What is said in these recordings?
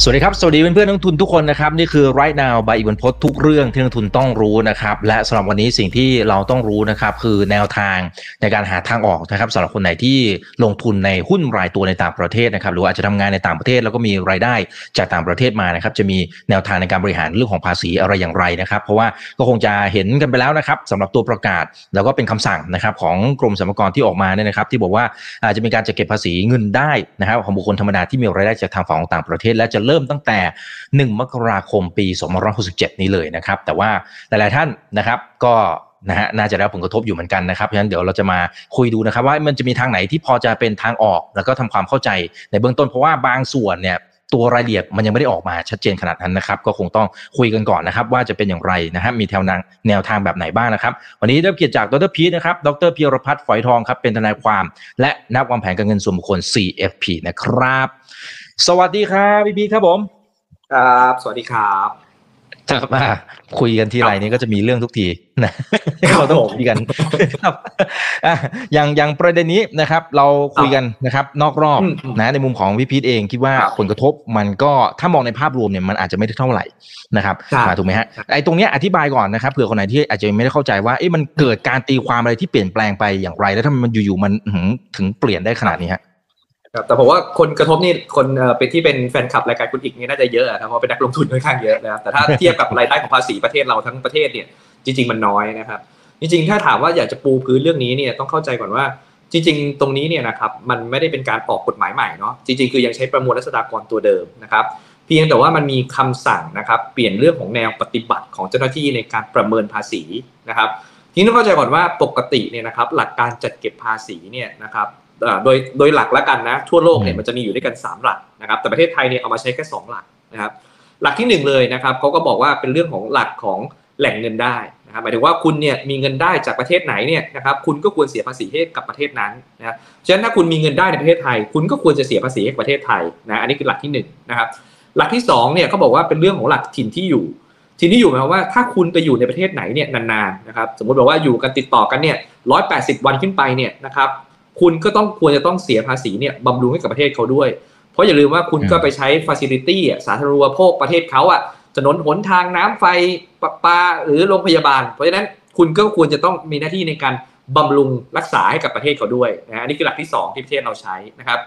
สวัสดีครับ สวัสดีเพื่อนๆนักทุนทุกคนนะครับ นี่คือ right now by อีกวันพดทุกเรื่องที่นักทุนต้องรู้นะครับ และสำหรับวันนี้สิ่งที่เราต้องรู้นะครับคือแนวทางในการหาทางออกนะครับสำหรับคนไหนที่ลงทุนในหุ้นรายตัวในต่างประเทศนะครับหรืออาจจะทำงานในต่างประเทศแล้วก็มีรายได้จากต่างประเทศมานะครับจะมีแนวทางในการบริหารเรื่องของภาษีอะไรอย่างไรนะครับ เพราะว่าก็คงจะเห็นกันไปแล้วนะครับสำหรับตัวประกาศแล้วก็เป็นคำสั่งนะครับของกรมสรรพากรที่ออกมาเนี่ยนะครับ ที่บอกว่าอาจจะมีการจะเก็บภาษีเงินได้นะครับของบุคคลธรรมดาที่มีรายได้จากทางฝั่งของต่างประเทศและจะเริ่มตั้งแต่ 1 มกราคมปี2567 นี้เลยนะครับ แต่ว่าหลายๆท่านนะครับก็นะฮะน่าจะได้ผลกระทบอยู่เหมือนกันนะครับเพราะฉะนั้นเดี๋ยวเราจะมาคุยดูนะครับ ว่ามันจะมีทางไหนที่พอจะเป็นทางออก แล้วก็ทำความเข้าใจในเบื้องต้นเพราะว่าบางส่วนเนี่ยตัวรายละเอียดมันยังไม่ได้ออกมาชัดเจนขนาดนั้นนะครับ ก็คงต้องคุยกันก่อนนะครับ ว่าจะเป็นอย่างไรนะครับมีแนวทางแนวทางแบบไหนบ้างนะครับ วันนี้ได้รับเกียรติจากดรพีนะครับดรพีรพัฒน์ฝอยทองครับเป็นทนายความ และนักวางแผนการเงินส่วนบุคคล CFP นะครับ สวัสดีครับพี่พีทครับผม ครับ สวัสดีครับครับอ่าคุยกันทีไรนี้ก็จะมีเรื่องทุกทีนะครับเราต้องผมคุยกันครับอะอย่างอย่างประเด็นนี้นะครับ เราคุยกันนะครับ นอกรอบอืมอืมนะในมุมของพี่พีทเองคิดว่าครับผลกระทบมันก็ถ้ามองในภาพรวมเนี่ยมันอาจจะไม่ได้เท่าไหร่นะครับใช่อ่าถูกไหมฮะใช่ไอ้ตรงเนี้ยอธิบายก่อนนะครับเผื่อคนไหนที่อาจจะไม่ได้เข้าใจว่าเอ๊ะมันเกิดการตีความอะไรที่เปลี่ยนแปลงไปอย่างไร แล้วทำไมมันอยู่ๆมันอื้อหือถึงเปลี่ยนได้ขนาดนี้ฮะ ครับแต่ผมว่าคนกระทบนี่คนเป็นที่เป็นแฟนคลับรายการคุณอีกนี่น่าจะเยอะอะครับเพราะเป็นนักลงทุนค่อนข้างเยอะนะครับแต่ถ้าเทียบกับรายได้ของภาษีประเทศเราทั้งประเทศเนี่ยจริง ๆ มันน้อยนะครับ จริงๆ ถ้าถามว่าอยากจะปูพื้นเรื่องนี้เนี่ยต้องเข้าใจก่อนว่าจริง ๆ ตรงนี้เนี่ยนะครับมันไม่ได้เป็นการออกกฎหมายใหม่เนาะจริง ๆ คือยังใช้ประมวลรัษฎากรตัวเดิมนะครับเพียงแต่ว่ามันมีคำสั่งนะครับเปลี่ยนเรื่องของแนวปฏิบัติของเจ้าหน้าที่ในการประเมินภาษีนะครับทีนี้ต้องเข้าใจก่อนว่าปกติเนี่ยนะครับหลักการจัดเก็บภาษีเนี่ยนะครับ โดยโดยหลักแล้วกันนะทั่วโลกเนี่ยอืมมันจะมีอยู่ด้วยกัน 3 หลักนะครับ แต่ประเทศไทยเนี่ยเอามาใช้แค่ 2 หลักนะครับ หลักที่ 1 เลยนะครับเขาก็บอกว่าเป็นเรื่องของหลักของแหล่งเงินได้นะครับหมายถึงว่าคุณเนี่ยมีเงินได้จากประเทศไหนเนี่ยนะครับคุณก็ควรเสียภาษีให้กับประเทศนั้นนะครับฉะนั้นถ้าคุณมีเงินได้ในประเทศไทย คุณก็ควรจะเสียภาษีให้กับประเทศไทยนะอันนี้คือหลักที่หนึ่งนะครับหลักที่สองเนี่ยเขาบอกว่าเป็นเรื่องของหลักถิ่นที่อยู่ทีนี้อยู่หมายความว่าถ้าคุณไปอยู่ในประเทศไหนเนี่ยนานๆนะครับสมมติบอกว่าอยู่กันติดต่อกันเนี่ยร้อยแปดสิบวันขึ้นไปเนี่ยนะครับ คุณก็ต้องควรจะต้องเสียภาษีเนี่ยบำรุงให้กับประเทศเขาด้วย เพราะอย่าลืมว่าคุณก็ไปใช้ฟ a ซิลิตี้สาธารณูปโภคประเทศเขาอะถนนหนทางน้ำไฟประปาหรือโรงพยาบาล เพราะฉะนั้นคุณก็ควรจะต้องมีหน้าที่ในการบำรุงรักษาให้กับประเทศเขาด้วยนะอันนี้คือหลักที่สองที่ประเทศเราใช้นะครับ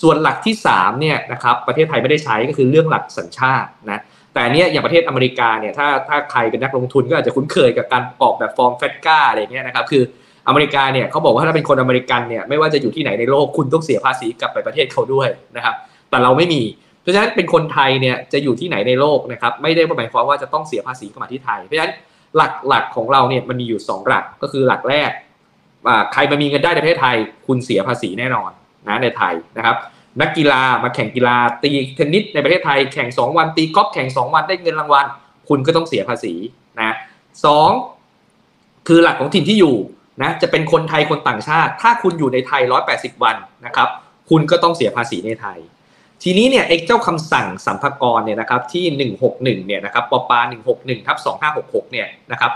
ส่วนหลักที่3เนี่ยนะครับประเทศไทยไม่ได้ใช้ก็คือเรื่องหลักสัญชาตินะแต่อันเนี้ยอย่างประเทศอเมริกาเนี่ยถ้าถ้าใครเป็นนักลงทุนก็อาจจะคุ้นเคยกับการออกแบบฟอร์ม FATCA อะไรเงี้ยนะครับคือ อเมริกาเนี่ยเขาบอกว่าถ้าเป็นคนอเมริกันเนี่ยไม่ว่าจะอยู่ที่ไหนในโลกคุณต้องเสียภาษีกลับไปประเทศเขาด้วยนะครับ แต่เราไม่มีเพราะฉะนั้นเป็นคนไทยเนี่ยจะอยู่ที่ไหนในโลกนะครับไม่ได้หมายความว่าจะต้องเสียภาษีเข้ามาที่ไทย เพราะฉะนั้นหลักหลักของเราเนี่ยมันมีอยู่สองหลักก็คือหลักแรกว่าใครมามีเงินได้ในประเทศไทย คุณเสียภาษีแน่นอนนะในไทยนะครับ นักกีฬามาแข่งกีฬาตีเทนนิสในประเทศไทยแข่ง 2 วันตีกอล์ฟแข่ง 2 วันได้เงินรางวัลคุณก็ต้องเสียภาษีนะสองคือหลักของถิ่นที่อยู่ นะจะเป็นคนไทยคนต่างชาติ ถ้าคุณอยู่ในไทย 180 วันนะครับ คุณก็ต้องเสียภาษีในไทย ทีนี้เนี่ยไอ้เจ้าคำสั่งสัมภากรเนี่ยนะครับที่ 161เนี่ยนะครับปป161ทับ2566เนี่ยนะครับ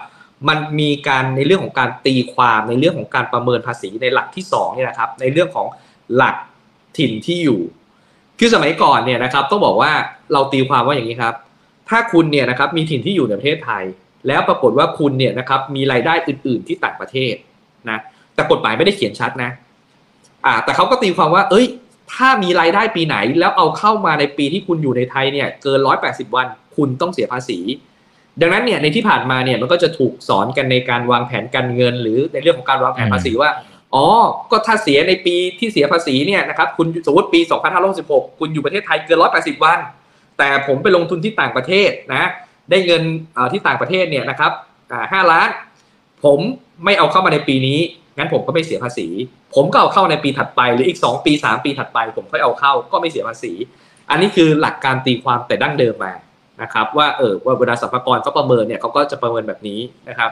มันมีการในเรื่องของการตีความในเรื่องของการประเมินภาษีในหลักที่2เนี่ยนะครับในเรื่องของหลักถิ่นที่อยู่ คือสมัยก่อนเนี่ยนะครับต้องบอกว่าเราตีความว่าอย่างนี้ครับ ถ้าคุณเนี่ยนะครับมีถิ่นที่อยู่ในประเทศไทย แล้วปรากฏว่าคุณเนี่ยนะครับมีรายได้อื่น ๆ ที่ต่างประเทศ นะแต่กฎหมายไม่ได้เขียนชัดนะ อ่า แต่เขาก็ตีความว่า เอ้ย ถ้ามีรายได้ปีไหน แล้วเอาเข้ามาในปีที่คุณอยู่ในไทยเนี่ย เกิน180วัน คุณต้องเสียภาษี ดังนั้นเนี่ยในที่ผ่านมาเนี่ยมันก็จะถูกสอนกันในการวางแผนการเงิน หรือในเรื่องของการวางแผนภาษีว่า อ๋อ ก็ถ้าเสียในปีที่เสียภาษีเนี่ยนะครับ คุณสมมติปี 2566 คุณอยู่ประเทศไทยเกิน 180 วัน แต่ผมไปลงทุนที่ต่างประเทศนะ ได้เงินที่ต่างประเทศเนี่ยนะครับอ่าล้าน ผมไม่เอาเข้ามาในปีนี้ งั้นผมก็ไม่เสียภาษี ผมก็เอาเข้าในปีถัดไปหรืออีก 2 ปี 3 ปีถัดไป ผมค่อยเอาเข้าก็ไม่เสียภาษี อันนี้คือหลักการตีความแต่ดั้งเดิมมานะครับว่าเออว่าเวลาสรรพากรเขาประเมินเนี่ยเขาก็จะประเมินแบบนี้นะครับ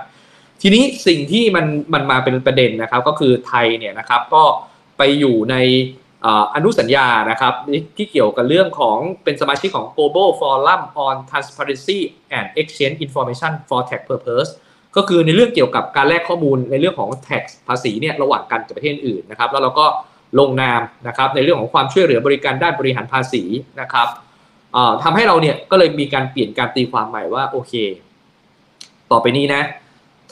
ทีนี้สิ่งที่มันมันมาเป็นประเด็นนะครับ ก็คือไทยเนี่ยนะครับก็ไปอยู่ในเอ่ออนุสัญญานะครับที่เกี่ยวกับเรื่องของเป็นสมาชิกของ Global Forum on Transparency and Exchange Information for Tax Purpose ก็คือในเรื่องเกี่ยวกับการแลกข้อมูลในเรื่องของ tax ภาษีเนี่ยระหว่างกันกับประเทศอื่นนะครับ แล้วเราก็ลงนามนะครับในเรื่องของความช่วยเหลือบริการด้านบริหารภาษีนะครับทำให้เราเนี่ยก็เลยมีการเปลี่ยนการตีความใหม่ว่าโอเค ต่อไปนี้นะ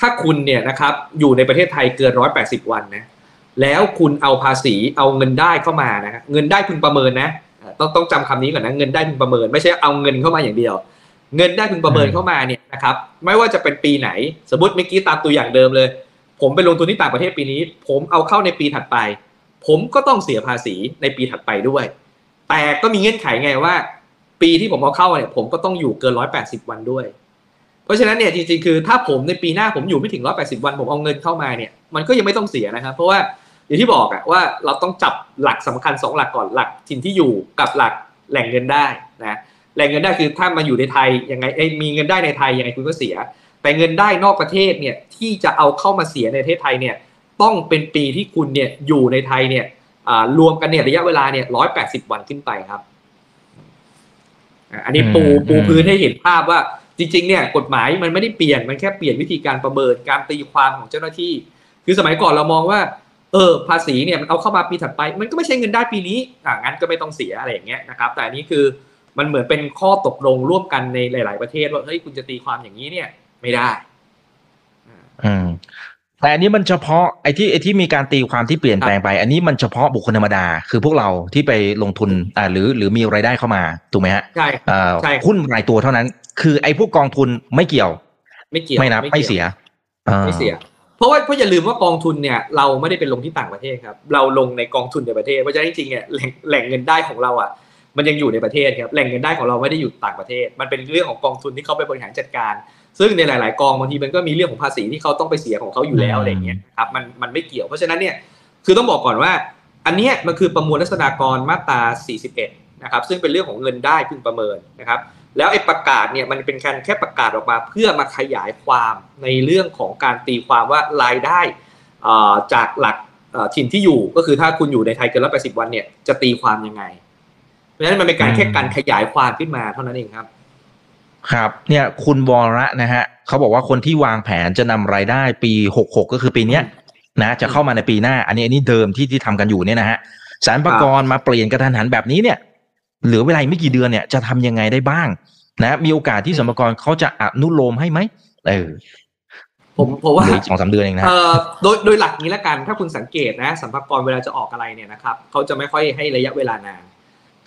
ถ้าคุณเนี่ยนะครับอยู่ในประเทศไทยเกินร้อยแปดสิบวันนะแล้วคุณเอาภาษีเอาเงินได้เข้ามานะเงินได้พึงประเมินนะต้องต้องจำคำนี้ก่อนนะเงินได้พึงประเมิน ไม่ใช่เอาเงินเข้ามาอย่างเดียว เงินได้พึงประเมินเข้ามาเนี่ยนะครับไม่ว่าจะเป็นปีไหน สมมติเมื่อกี้ตามตัวอย่างเดิมเลย ผมไปลงทุนที่ต่างประเทศปีนี้ ผมเอาเข้าในปีถัดไป ผมก็ต้องเสียภาษีในปีถัดไปด้วย แต่ก็มีเงื่อนไขไงว่า ปีที่ผมเอาเข้าเนี่ยผมก็ต้องอยู่เกินร้อยแปดสิบวันด้วย เพราะฉะนั้นเนี่ยจริงๆคือถ้าผมในปีหน้าผมอยู่ไม่ถึงร้อยแปดสิบวันผมเอาเงินเข้ามาเนี่ยมันก็ยังไม่ต้องเสียนะครับ เพราะว่าอย่างที่บอกอะว่าเราต้องจับหลักสำคัญ 2 หลักก่อนหลักถิ่นที่อยู่กับหลักแหล่งเงินได้นะ แหล่งเงินได้คือถ้ามาอยู่ในไทยยังไงมีเงินได้ในไทยยังไงคุณก็เสีย แต่เงินได้นอกประเทศเนี่ยที่จะเอาเข้ามาเสียในประเทศไทยเนี่ยต้องเป็นปีที่คุณเนี่ยอยู่ในไทยเนี่ยรวมกันเนี่ยระยะเวลาเนี่ยร้อยแปดสิบวันขึ้นไปครับ อันนี้ปูปูพื้นให้เห็นภาพว่าจริงๆเนี่ยกฎหมายมันไม่ได้เปลี่ยนมันแค่เปลี่ยนวิธีการประเมินการตีความของเจ้าหน้าที่ คือสมัยก่อนเรามองว่า เออภาษีเนี่ยมันเอาเข้ามาปีถัดไป มันก็ไม่ใช่เงินได้ปีนี้อ่างั้นก็ไม่ต้องเสียอะไรอย่างเงี้ยนะครับ แต่อันนี้คือ มันเหมือนเป็นข้อตกลงร่วมกันในหลาย ๆ ประเทศว่าเฮ้ยคุณจะตีความอย่างนี้เนี่ย ไม่ได้อืมแต่อันนี้มันเฉพาะไอ้ที่ไอ้ที่มีการตีความที่เปลี่ยนแปลงไป อันนี้มันเฉพาะบุคคลธรรมดา คือพวกเราที่ไปลงทุนอ่าหรือหรือมีรายได้เข้ามาถูกไหมฮะใช่ใช่หุ้นรายตัวเท่านั้น คือไอ้พวกกองทุนไม่เกี่ยว ไม่เกี่ยวไม่นับไม่เสียไม่เสีย เพราะว่าเพราะอย่าลืมว่ากองทุนเนี่ย เราไม่ได้เป็นลงที่ต่างประเทศครับ เราลงในกองทุนในประเทศเพราะฉะนั้นจริงๆเนี่ยแหล่งเงินได้ของเราอะ มันยังอยู่ในประเทศครับแหล่งเงินได้ของเราไม่ได้อยู่ต่างประเทศ มันเป็นเรื่องของกองทุนที่เขาไปบริหารจัดการ ซึ่งในหลาย ๆ กองบางทีมันก็มีเรื่องของภาษีที่เขาต้องไปเสียของเขาอยู่แล้วอะไรเงี้ยครับมันมันไม่เกี่ยวเพราะฉะนั้นเนี่ยคือต้องบอกก่อนว่า อันนี้มันคือประมวลลักษณากรมาตรา 41 นะครับ ซึ่งเป็นเรื่องของเงินได้พึงประเมินนะครับ แล้วไอ้ประกาศเนี่ยมันเป็นการแค่ประกาศออกมา เพื่อมาขยายความในเรื่องของการตีความว่ารายได้จากหลักถิ่นที่อยู่ก็คือถ้าคุณอยู่ในไทยเกินร้อยแปดสิบวันเนี่ยจะตีความยังไง ราะฉะนั้นมันเป็นการแค่การขยายความขึ้นมาเท่านั้นเองครับ ครับ เนี่ยคุณวระนะฮะเขาบอกว่าคนที่วางแผนจะนำรายได้ปีหกหกก็คือปีเนี้ยนะจะเข้ามาในปีหน้า อันนี้อันนี้เดิมที่ที่ทำกันอยู่เนี่ยนะฮะสารประกรมาเปลี่ยนกระทันหันแบบนี้เนี่ยเหลือเวลาไม่กี่เดือนเนี่ยจะทำยังไงได้บ้าง นะมีโอกาสที่สมกรเขาจะอนุโลมให้ไหมเออผมผมว่าสองสามเดือนเองนะโดยโดยหลักนี้แล้วกัน ถ้าคุณสังเกตนะสรรพากรเวลาจะออกอะไรเนี่ยนะครับเขาจะไม่ค่อยให้ระยะเวลานาน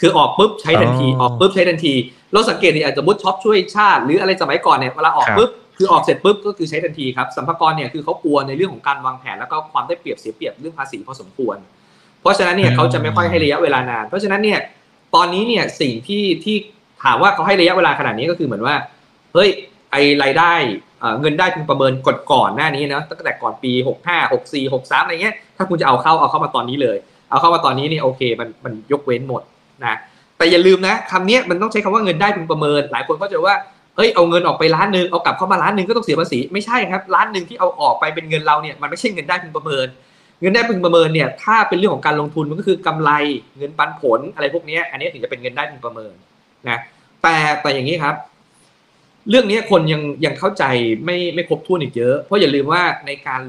คือออกปุ๊บใช้ทันทีออกปุ๊บใช้ทันที เราสังเกตนี่อาจจะสมมุติช็อปช่วยชาติ หรืออะไรสมัยก่อนเนี่ยเวลาออกปุ๊บคือออกเสร็จปุ๊บก็คือใช้ทันทีครับสรรพากรเนี่ยคือเขากลัวในเรื่องของการวางแผนแล้วก็ความได้เปรียบเสียเปรียบเรื่องภาษีพอสมควร เพราะฉะนั้นเนี่ยเขาจะไม่ค่อยให้ระยะเวลานาน เพราะฉะนั้นเนี่ยตอนนี้เนี่ยสิ่งที่ที่ถามว่าเขาให้ระยะเวลาขนาดนี้ก็คือเหมือนว่าเฮ้ยไอรายได้เงินได้คุณประเมินกดก่อนหน้านี้นะตั้งแต่ก่อนปี 65 64 63อะไรเงี้ยถ้าคุณจะเอาเข้าเอาเข้ามาตอนนี้เลย เอาเข้ามาตอนนี้นี่โอเคมันมันยกเว้นหมด นะแต่อย่าลืมนะคำนี้มันต้องใช้คำว่าเงินได้พึงประเมิน หลายคนก็จะว่าเฮ้ยเอาเงินออกไปล้านหนึ่งเอากลับเข้ามาล้านหนึ่งก็ต้องเสียภาษีไม่ใช่ครับล้านหนึ่งที่เอาออกไปเป็นเงินเราเนี่ยมันไม่ใช่เงินได้พึงประเมิน เงินได้พึงประเมินเนี่ยถ้าเป็นเรื่องของการลงทุนมันก็คือกำไรเงินปันผลอะไรพวกนี้อันนี้ถึงจะเป็นเงินได้พึงประเมินนะแต่แต่อย่างนี้ครับ เรื่องนี้คนยังยังเข้าใจไม่ไม่ครบถ้วนอีกเยอะ เพราะอย่าลืมว่าในการ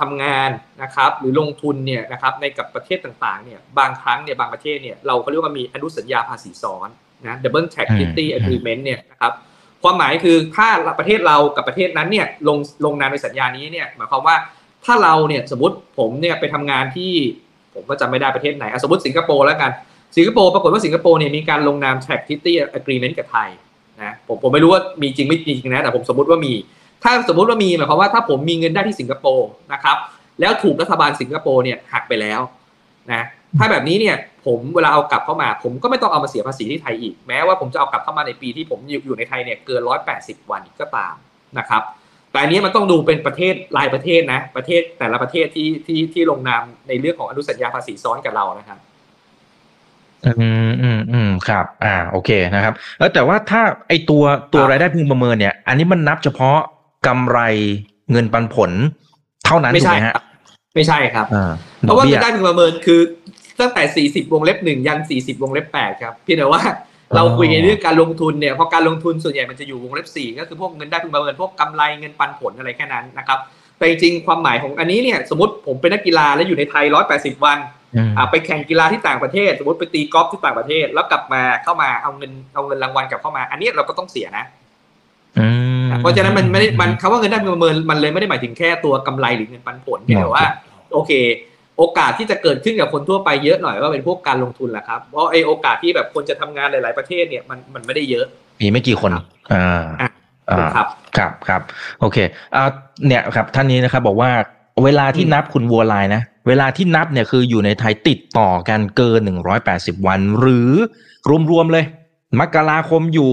ทำงานนะครับหรือลงทุนเนี่ยนะครับในกับประเทศต่างๆเนี่ยบางครั้งเนี่ยบางประเทศเนี่ยเราเขาเรียกว่ามีอนุสัญญาภาษีซ้อนนะ double tax treaty agreement เนี่ยนะครับความหมายคือถ้าประเทศเรากับประเทศนั้นเนี่ยลงลงนามในสัญญานี้เนี่ยหมายความว่าถ้าเราเนี่ยสมมติผมเนี่ยไปทำงานที่ผมก็จำไม่ได้ประเทศไหนสมมติสิงคโปร์แล้วกันสิงคโปร์ปรากฏว่าสิงคโปร์เนี่ยมีการลงนาม track treaty agreement กับไทย นะผมผมไม่รู้ว่ามีจริงไม่จริงนะแต่ผมสมมติว่ามี ถ้าสมมติว่ามีหมายความว่าถ้าผมมีเงินได้ที่สิงคโปร์นะครับแล้วถูกรัฐบาลสิงคโปร์เนี่ยหักไปแล้วนะถ้าแบบนี้เนี่ยผมเวลาเอากลับเข้ามา ผมก็ไม่ต้องเอามาเสียภาษีที่ไทยอีกแม้ว่าผมจะเอากลับเข้ามาในปีที่ผมอยู่ในไทยเนี่ยเกินร้อยแปดสิบวันก็ตามนะครับแต่อันนี้มันต้องดูเป็นประเทศรายประเทศนะ ประเทศแต่ละประเทศที่ที่ที่ลงนามในเรื่องของอนุสัญญาภาษีซ้อนกับเรานะครับ อืมอืมอืม ครับ อ่า โอเคนะครับ เออแต่ว่าถ้าไอตัวตัวรายได้พึงประเมินเนี่ย อันนี้มันนับเฉพาะกำไรเงินปันผลเท่านั้นถูกไหมฮะ ไม่ใช่ครับ เพราะว่าเงินได้พึงประเมินคือตั้งแต่สี่สิบวงเล็บหนึ่งยันสี่สิบวงเล็บแปดครับเพียงแต่ว่าเราคุยในเรื่องการลงทุนเนี่ยพอการลงทุนส่วนใหญ่มันจะอยู่วงเล็บสี่ก็คือพวกเงินได้พึงประเมินพวกกำไรเงินปันผลอะไรแค่นั้นนะครับแต่จริงๆความหมายของอันนี้เนี่ยสมมติผมเป็นนักกีฬาแล้วอยู่ในไทยร้อยแปดสิบวันอืมอ่า ไปแข่งกีฬาที่ต่างประเทศ สมมติไปตีกอล์ฟที่ต่างประเทศ แล้วกลับมาเข้ามาเอาเงินเอาเงินรางวัลกลับเข้ามา อันนี้เราก็ต้องเสียนะอืมเพราะฉะนั้นมันไม่ได้มันคำว่าเงินได้พึงประเมินมันเลยไม่ได้หมายถึงแค่ตัวกำไรหรือเงินปันผลเพียงแต่ว่า โอเค โอกาสที่จะเกิดขึ้นกับคนทั่วไปเยอะหน่อยก็เป็นพวกการลงทุนแหละครับเพราะไอโอกาสที่แบบคนจะทำงานหลาย ๆประเทศเนี่ยมันมันไม่ได้เยอะ มีไม่กี่คนครับอ่าอะอ่าครับครับครับโอเคอ่าเนี่ยครับท่านนี้นะครับบอกว่าเวลาที่อืมนับคุณวัวลายนะ เวลาที่นับเนี่ยคืออยู่ในไทยติดต่อกันเกินหนึ่งร้อยแปดสิบวัน หรือรวมๆเลย มกราคมอยู่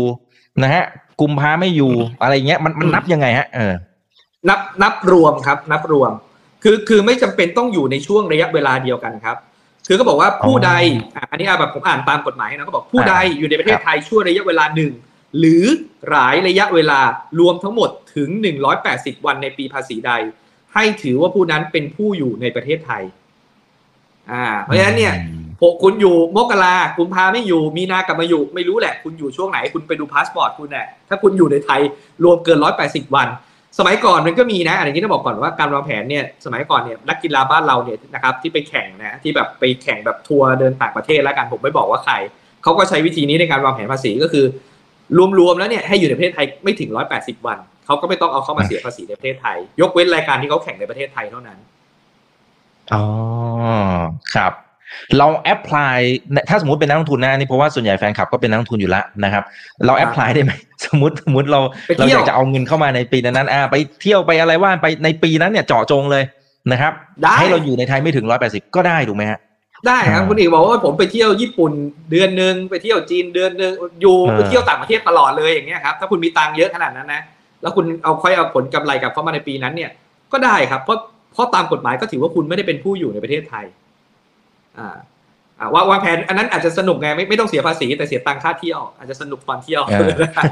นะฮะกุมภาไม่อยู่อะไรเงี้ยมันมันนับยังไงฮะเออนับนับรวมครับ นับรวม คือคือไม่จำเป็นต้องอยู่ในช่วงระยะเวลาเดียวกันครับ คือก็บอกว่าผู้ใดอะอันนี้อะแบบผมอ่านตามกฎหมายนะเขาบอกผู้ใดอยู่ในประเทศไทยช่วงระยะเวลาหนึ่งหรือหลายระยะเวลารวมทั้งหมดถึง 180 วันในปีภาษีใด ให้ถือว่าผู้นั้นเป็นผู้อยู่ในประเทศไทย อ่า เพราะฉะนั้นเนี่ยหกคุณอยู่มกรากุมภาไม่อยู่ มีนากลับมาอยู่ ไม่รู้แหละ คุณอยู่ช่วงไหน คุณไปดูพาสปอร์ตคุณแหละถ้าคุณอยู่ในไทยรวมเกินร้อยแปดสิบวัน สมัยก่อนมันก็มีนะอันนี้ต้องบอกก่อนว่าการวางแผนเนี่ยสมัยก่อนเนี่ยนักกีฬาบ้านเราเนี่ยนะครับที่ไปแข่งนะที่แบบไปแข่งแบบทัวร์เดินต่างประเทศแล้วกันผมไม่บอกว่าใครเขาก็ใช้วิธีนี้ในการวางแผนภาษีก็คือ รวมๆแล้วเนี่ยให้อยู่ในประเทศไทยไม่ถึงร้อยแปดสิบวัน เขาก็ไม่ต้องเอาเข้ามาเสียภาษีในประเทศไทย ยกเว้นรายการที่เขาแข่งในประเทศไทยเท่านั้นอ๋อครับเรา apply ถ้าสมมติเป็นนักลงทุนนะอันนี่เพราะว่าส่วนใหญ่แฟนคลับก็เป็นนักลงทุนอยู่แล้วนะครับ เรา apply ได้ไหมสมมติสมมติเราไปเราเที่ยวยากจะเอาเงินเข้ามาในปีนั้นๆอ่าไปเที่ยวไปอะไรว่าไปในปีนั้นเนี่ยเจาะจงเลยนะครับได้ให้เราอยู่ในไทยไม่ถึงร้อยแปดสิบก็ได้ถูกไหมฮะได้ครับอ่าคุณเอกบอกว่าผมไปเที่ยวญี่ปุ่นเดือนหนึ่งไปเที่ยวจีนเดือนหนึ่งอยู่เออไปเที่ยวต่างประเทศตลอดเลยอย่างเงี้ยครับถ้าคุณมีตังค์เยอะขนาดนั้นนะ แล้วคุณเอาค่อยเอาผลกำไรกลับเข้ามาในปีนั้นเนี่ยก็ได้ครับเพราะเพราะตามกฎหมายก็ถือว่าคุณไม่ได้เป็นผู้อยู่ในประเทศไทยอ่าอ่าวางวางแผนอันนั้นอาจจะสนุกไงไม่ไม่ต้องเสียภาษีแต่เสียตังค่าเที่ยวอาจจะสนุกตอนเที่ยวเออได้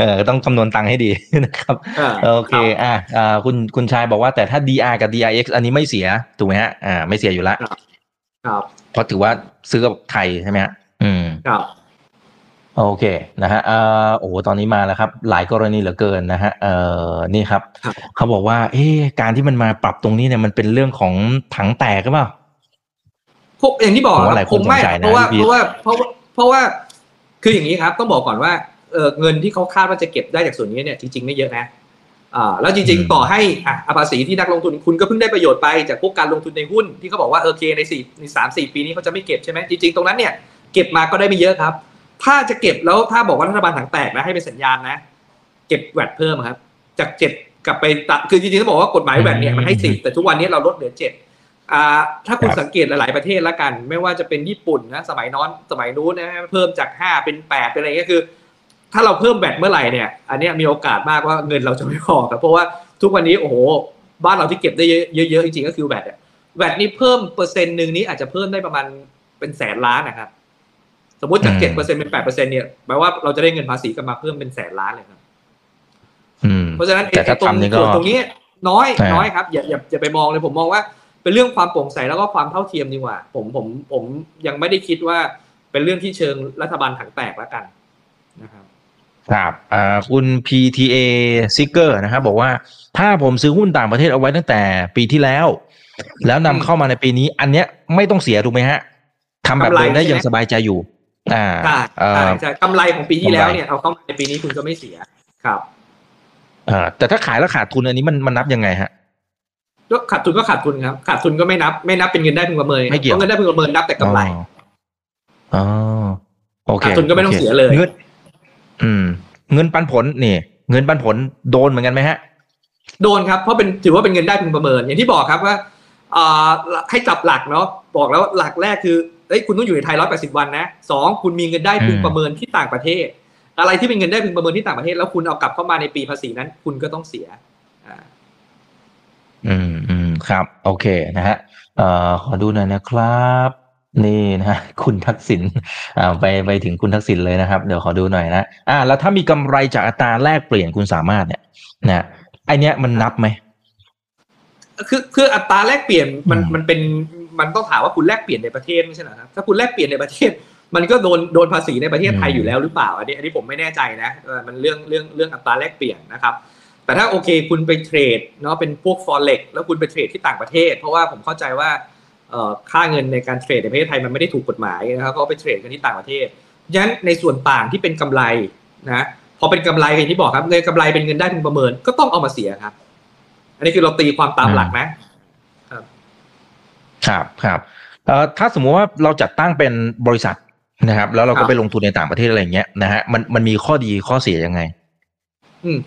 เออต้องคำนวณตังค์ให้ดีนะครับาโอเคอ่าอ่าคุณคุณชายบอกว่าแต่ถ้า DR กับ DRX อันนี้ไม่เสียถูกไหมฮะอ่าไม่เสียอยู่แล้วครับเพราะถือว่าซื้อกับไทยใช่ไหมฮะอืมครับ โอเคนะฮะเอ่อโอ้โหตอนนี้มาแล้วครับ หลายกรณีเหลือเกินนะฮะเอ่อนี่ครับครับเขาบอกว่า เอ๊ะการที่มันมาปรับตรงนี้เนี่ยมันเป็นเรื่องของถังแตกหรือเปล่าพวกอย่างที่บอกผมว่าคหรัลายบคคนงไม่สนใจนะเพราะว่าพี่เพราะว่าเพราะว่าเพราะว่า คืออย่างนี้ครับ ต้องบอกก่อนว่าเออเงินที่เขาคาดว่าจะเก็บได้จากส่วนนี้เนี่ยจริงๆไม่เยอะนะอ่าแล้วจริง ๆ ต่อให้อะอะภาษีที่นักลงทุนคุณก็เพิ่งได้ประโยชน์ไปจากพวกการลงทุนในหุ้นที่เขาบอกว่าโอเคในสี่ในสามสี่ปีนี้เขาจะไม่เก็บใช่ไหมจริงๆตรงนั้นเนี่ยเก็บมาก็ได้ไม่เยอะครับ ถ้าจะเก็บแล้วถ้าบอกว่ารัฐบาลถังแตกนะให้เป็นสัญญาณนะ เก็บแวดเพิ่มครับ จากเจ็ดกลับไปตัดคือจริงๆต้องบอกว่ากฎหมายแวดเนี่ยมันให้สิบแต่ทุกวันนี้เราลดเหลือเจ็ดอ่าถ้าคุณครับสังเกตหลาย ๆ ประเทศละกัน ไม่ว่าจะเป็นญี่ปุ่นนะสมัยน้อนสมัยนู้นนะเพิ่มจากห้าเป็นแปดเป็นอะไรเงี้ยคือ ถ้าเราเพิ่ม VAT เมื่อไหร่เนี่ยอันเนี้ยมีโอกาสมากว่าเงินเราจะไม่พอครับเพราะว่าทุกวันนี้โอ้โหบ้านเราที่เก็บได้เยอะ ๆ จริง ๆ ก็คือ VAT อะ VAT นี่เพิ่มเปอร์เซ็นต์หนึ่งนี้อาจจะเพิ่มได้ประมาณเป็นแสนล้านนะครับ สมมติจากอืมเจ็ดเปอร์เซ็นต์เป็นแปดเปอร์เซ็นต์เนี่ยแปลว่าเราจะได้เงินภาษีกลับมาเพิ่มเป็นแสนล้านเลยครับอืมเพราะฉะนั้นแต่ถ้าไอ้ตรงทำนี่ก็ส่วนตรงนี้น้อยอ่าน้อยครับอย่าอย่าอย่าไปมองเลยผมมองว่า เป็นเรื่องความโปร่งใสแล้วก็ความเท่าเทียมดีกว่า ผมผมผมยังไม่ได้คิดว่าเป็นเรื่องที่เชิงรัฐบาลถังแตกแล้วกันนะครับครับอ่าคุณ PTA s i g g e r นะครับบอกว่าถ้าผมซื้อหุ้นต่างประเทศเอาไว้ตั้งแต่ปีที่แล้ว แล้วนำเข้ามาในปีนี้ อันเนี้ยไม่ต้องเสียถูกไหมฮะทำแบบเดิมได้กำไรใช่ไหมยังสบายใจอยู่ อ่าใช่เอ่ใช่อใช่กำไรของปีที่แล้วกำไรเนี่ยเอาเข้ามาในปีนี้คุณก็ไม่เสียครับอ่าแต่ถ้าขายแล้วขาดทุนอันนี้มันมันนับยังไงฮะก็ขาดทุนก็ขาดทุนครับขาดทุนก็ไม่นับ ไม่นับเป็นเงินได้พึงประเมินไม่เกี่ยวพราะเงินได้พึงประเมินนับแต่กำไรอ๋ออ๋อโอเคขาดทุนก็ไม่ต้องโคเสียเลยเงินอืม เงินปันผลนี่ เงินปันผลโดนเหมือนกันไหมฮะ โดนครับเพราะเป็นถือว่าเป็นเงินได้พึงประเมิน อย่างที่บอกครับว่าอ่าให้จับหลักเนาะบอกแล้วหลักแรกคือ เอ้ยคุณต้องอยู่ในไทยร้อยแปดสิบวันนะสองคุณมีเงินได้พึงอืมประเมินที่ต่างประเทศ อะไรที่เป็นเงินได้พึงประเมินที่ต่างประเทศ แล้วคุณเอากลับเข้ามาในปีภาษีนั้น คุณก็ต้องเสียอ่าอืมอืมครับ โอเคนะฮะเอ่อขอดูหน่อยนะครับนี่นะฮะคุณทักษิณอ่าไปไปถึงคุณทักษิณเลยนะครับ เดี๋ยวขอดูหน่อยนะอ่า แล้วถ้ามีกำไรจากอัตราแลกเปลี่ยนคุณสามารถเนี่ยนะไอเนี้ยมันนับไหมคือคืออัตราแลกเปลี่ยนมันอืมมันเป็น มันต้องถามว่าคุณแลกเปลี่ยนในประเทศไม่ใช่เหรอครับถ้าคุณแลกเปลี่ยนในประเทศ มันก็โดนโดนภาษีในประเทศไทยอยู่แล้วหรือเปล่าอันนี้อันนี้ผมไม่แน่ใจนะมันเรื่องเรื่องเรื่องอัตราแลกเปลี่ยนนะครับ แต่ถ้าโอเคคุณไปเทรดเนาะเป็นพวกฟอเร็กแล้วคุณไปเทรดที่ต่างประเทศ เพราะว่าผมเข้าใจว่าค่าเงินในการเทรดในประเทศไทยมันไม่ได้ถูกกฎหมายนะครับก็ไปเทรดกันที่ต่างประเทศยันในส่วนต่างที่เป็นกำไรนะพอเป็นกำไรอย่างที่บอกครับเงินกำไรเป็นเงินได้พึงประเมินก็ต้องเอามาเสียครับ อันนี้คือเราตีความตามหลักนะ ครับครับเอ่อถ้าสมมุติว่าเราจัดตั้งเป็นบริษัทนะครับ แล้วเราก็ไปลงทุนในต่างประเทศอะไรเงี้ยนะฮะมันมันมีข้อดีข้อเสียยังไง อืม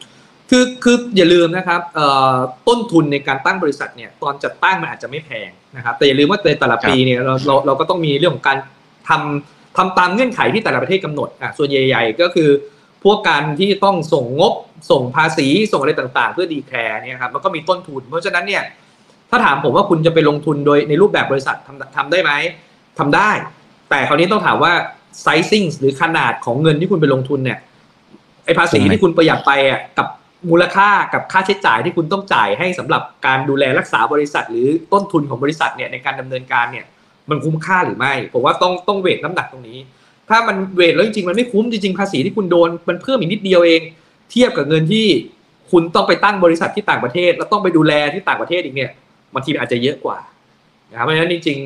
คือคืออย่าลืมนะครับเอ่อต้นทุนในการตั้งบริษัทเนี่ยตอนจัดตั้งมันอาจจะไม่แพงนะครับ แต่อย่าลืมว่าในแต่ละปีเนี่ยเราเราเราก็ต้องมีเรื่องของการทำทำตามเงื่อนไขที่แต่ละประเทศกำหนดอะส่วนใหญ่ ๆ ก็คือ พวกการที่ต้องส่งงบส่งภาษีส่งอะไรต่างๆ เพื่อดีแคร์เนี่ยครับมันก็มีต้นทุน เพราะฉะนั้นเนี่ย ถ้าถามผมว่าคุณจะไปลงทุนโดยในรูปแบบบริษัททำทำได้ไหมทำได้ แต่คราวนี้ต้องถามว่าไซซิ่งหรือขนาดของเงินที่คุณไปลงทุนเนี่ยไอภาษีที่คุณประหยัดไปอะกับมูลค่ากับค่าใช้จ่ายที่คุณต้องจ่ายให้สำหรับการดูแลรักษาบริษัท หรือต้นทุนของบริษัทเนี่ยในการดำเนินการเนี่ย มันคุ้มค่าหรือไม่ ผมว่าต้องต้องเวทน้ำหนักตรงนี้ ถ้ามันเวทแล้วจริงๆมันไม่คุ้มจริงๆภาษีที่คุณโดนมันเพิ่มอีกนิดเดียวเอง เทียบกับเงินที่คุณต้องไปตั้งบริษัทที่ต่างประเทศ แล้วต้องไปดูแลที่ต่างประเทศอีกเนี่ย บางทีอาจจะเยอะกว่านะครับเพราะฉะนั้นจริง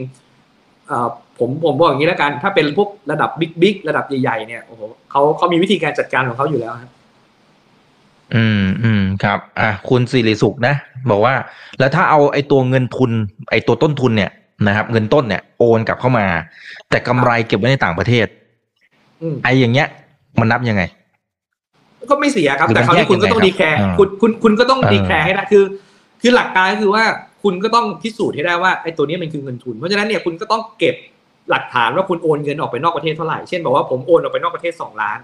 ๆผมผมบอกอย่างนี้แล้วกัน ถ้าเป็นพวกระดับบิ๊กบิ๊กระดับใหญ่ๆเนี่ยโอ้โหเขาเขามีวิธีการจัดการของเขาอยู่แล้วครับอืมอืมครับ อะคุณสิริสุขนะ บอกว่า แล้วถ้าเอาไอ้ตัวเงินทุน ไอ้ตัวต้นทุนเนี่ยนะครับ เงินต้นเนี่ยโอนกลับเข้ามา แต่กำไรเก็บไว้ในต่างประเทศอืมไอ้อย่างเงี้ย มันนับยังไง ก็ไม่เสียครับหรือแต่คราวนี้คุณก็ต้องมันแยดีกแคร์ยังไงครับคุณคุณคุณก็ต้องเออดีแคร์ให้ได้คือ คือหลักการก็คือว่า คุณก็ต้องพิสูจน์ให้ได้ว่าไอ้ตัวนี้มันคือเงินทุน เพราะฉะนั้นเนี่ยคุณก็ต้องเก็บหลักฐานว่าคุณโอนเงินออกไปนอกประเทศเท่าไหร่ เช่นบอกว่าผมโอนออกไปนอกประเทศสองล้าน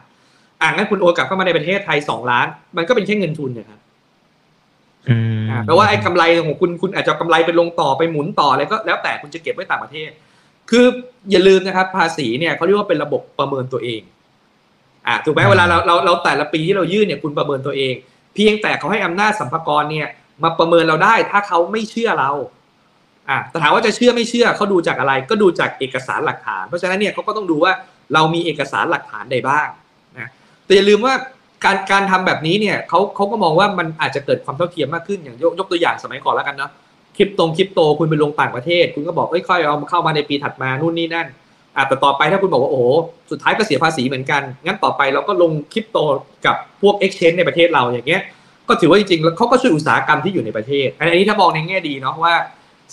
อ่างั้นคุณโอนกลับเข้ามาในประเทศไทยสองล้าน มันก็เป็นแค่เงินทุนเนี่ยครับอืมอ่าแปลว่าไอ้กำไรของคุณคุณอาจจะกำไรไปลงต่อไปหมุนต่ออะไรก็แล้วแต่คุณจะเก็บไว้ต่างประเทศ คืออย่าลืมนะครับ ภาษีเนี่ยเขาเรียกว่าเป็นระบบประเมินตัวเองอ่าถูกไหมเวลาเราเราเราแต่ละปีที่เรายื่นเนี่ยคุณประเมินตัวเอง เพียงแต่เขาให้อำนาจสัมภากรเนี่ย มาประเมินเราได้ถ้าเขาไม่เชื่อเราอ่าแต่ถามว่าจะเชื่อไม่เชื่อเขาดูจากอะไร ก็ดูจากเอกสารหลักฐาน เพราะฉะนั้นเนี่ยเขาก็ต้องดูว่าเรามีเอกสารหลักฐานใดบ้างนะแต่อย่าลืมว่าการการทำแบบนี้เนี่ยเขาเขาก็มองว่ามันอาจจะเกิดความเท่าเทียมมากขึ้นอย่างยกยกตัวอย่างสมัยก่อนแล้วกันเนาะคริปตงคริปโตคุณไปลงต่างประเทศ คุณก็บอกเอ้ยค่อยเอาเข้ามาในปีถัดมานู่นนี่นั่นอะแต่ต่อไปถ้าคุณบอกว่าโอ้โหสุดท้ายก็เสียภาษีเหมือนกัน งั้นต่อไปเราก็ลงคริปโตกับพวก exchange ในประเทศเราอย่างเงี้ย ก็ถือว่าจริงๆแล้วเขาก็ช่วยอุตสาหกรรมที่อยู่ในประเทศ อันนี้ถ้ามองในแง่ดีเนาะว่า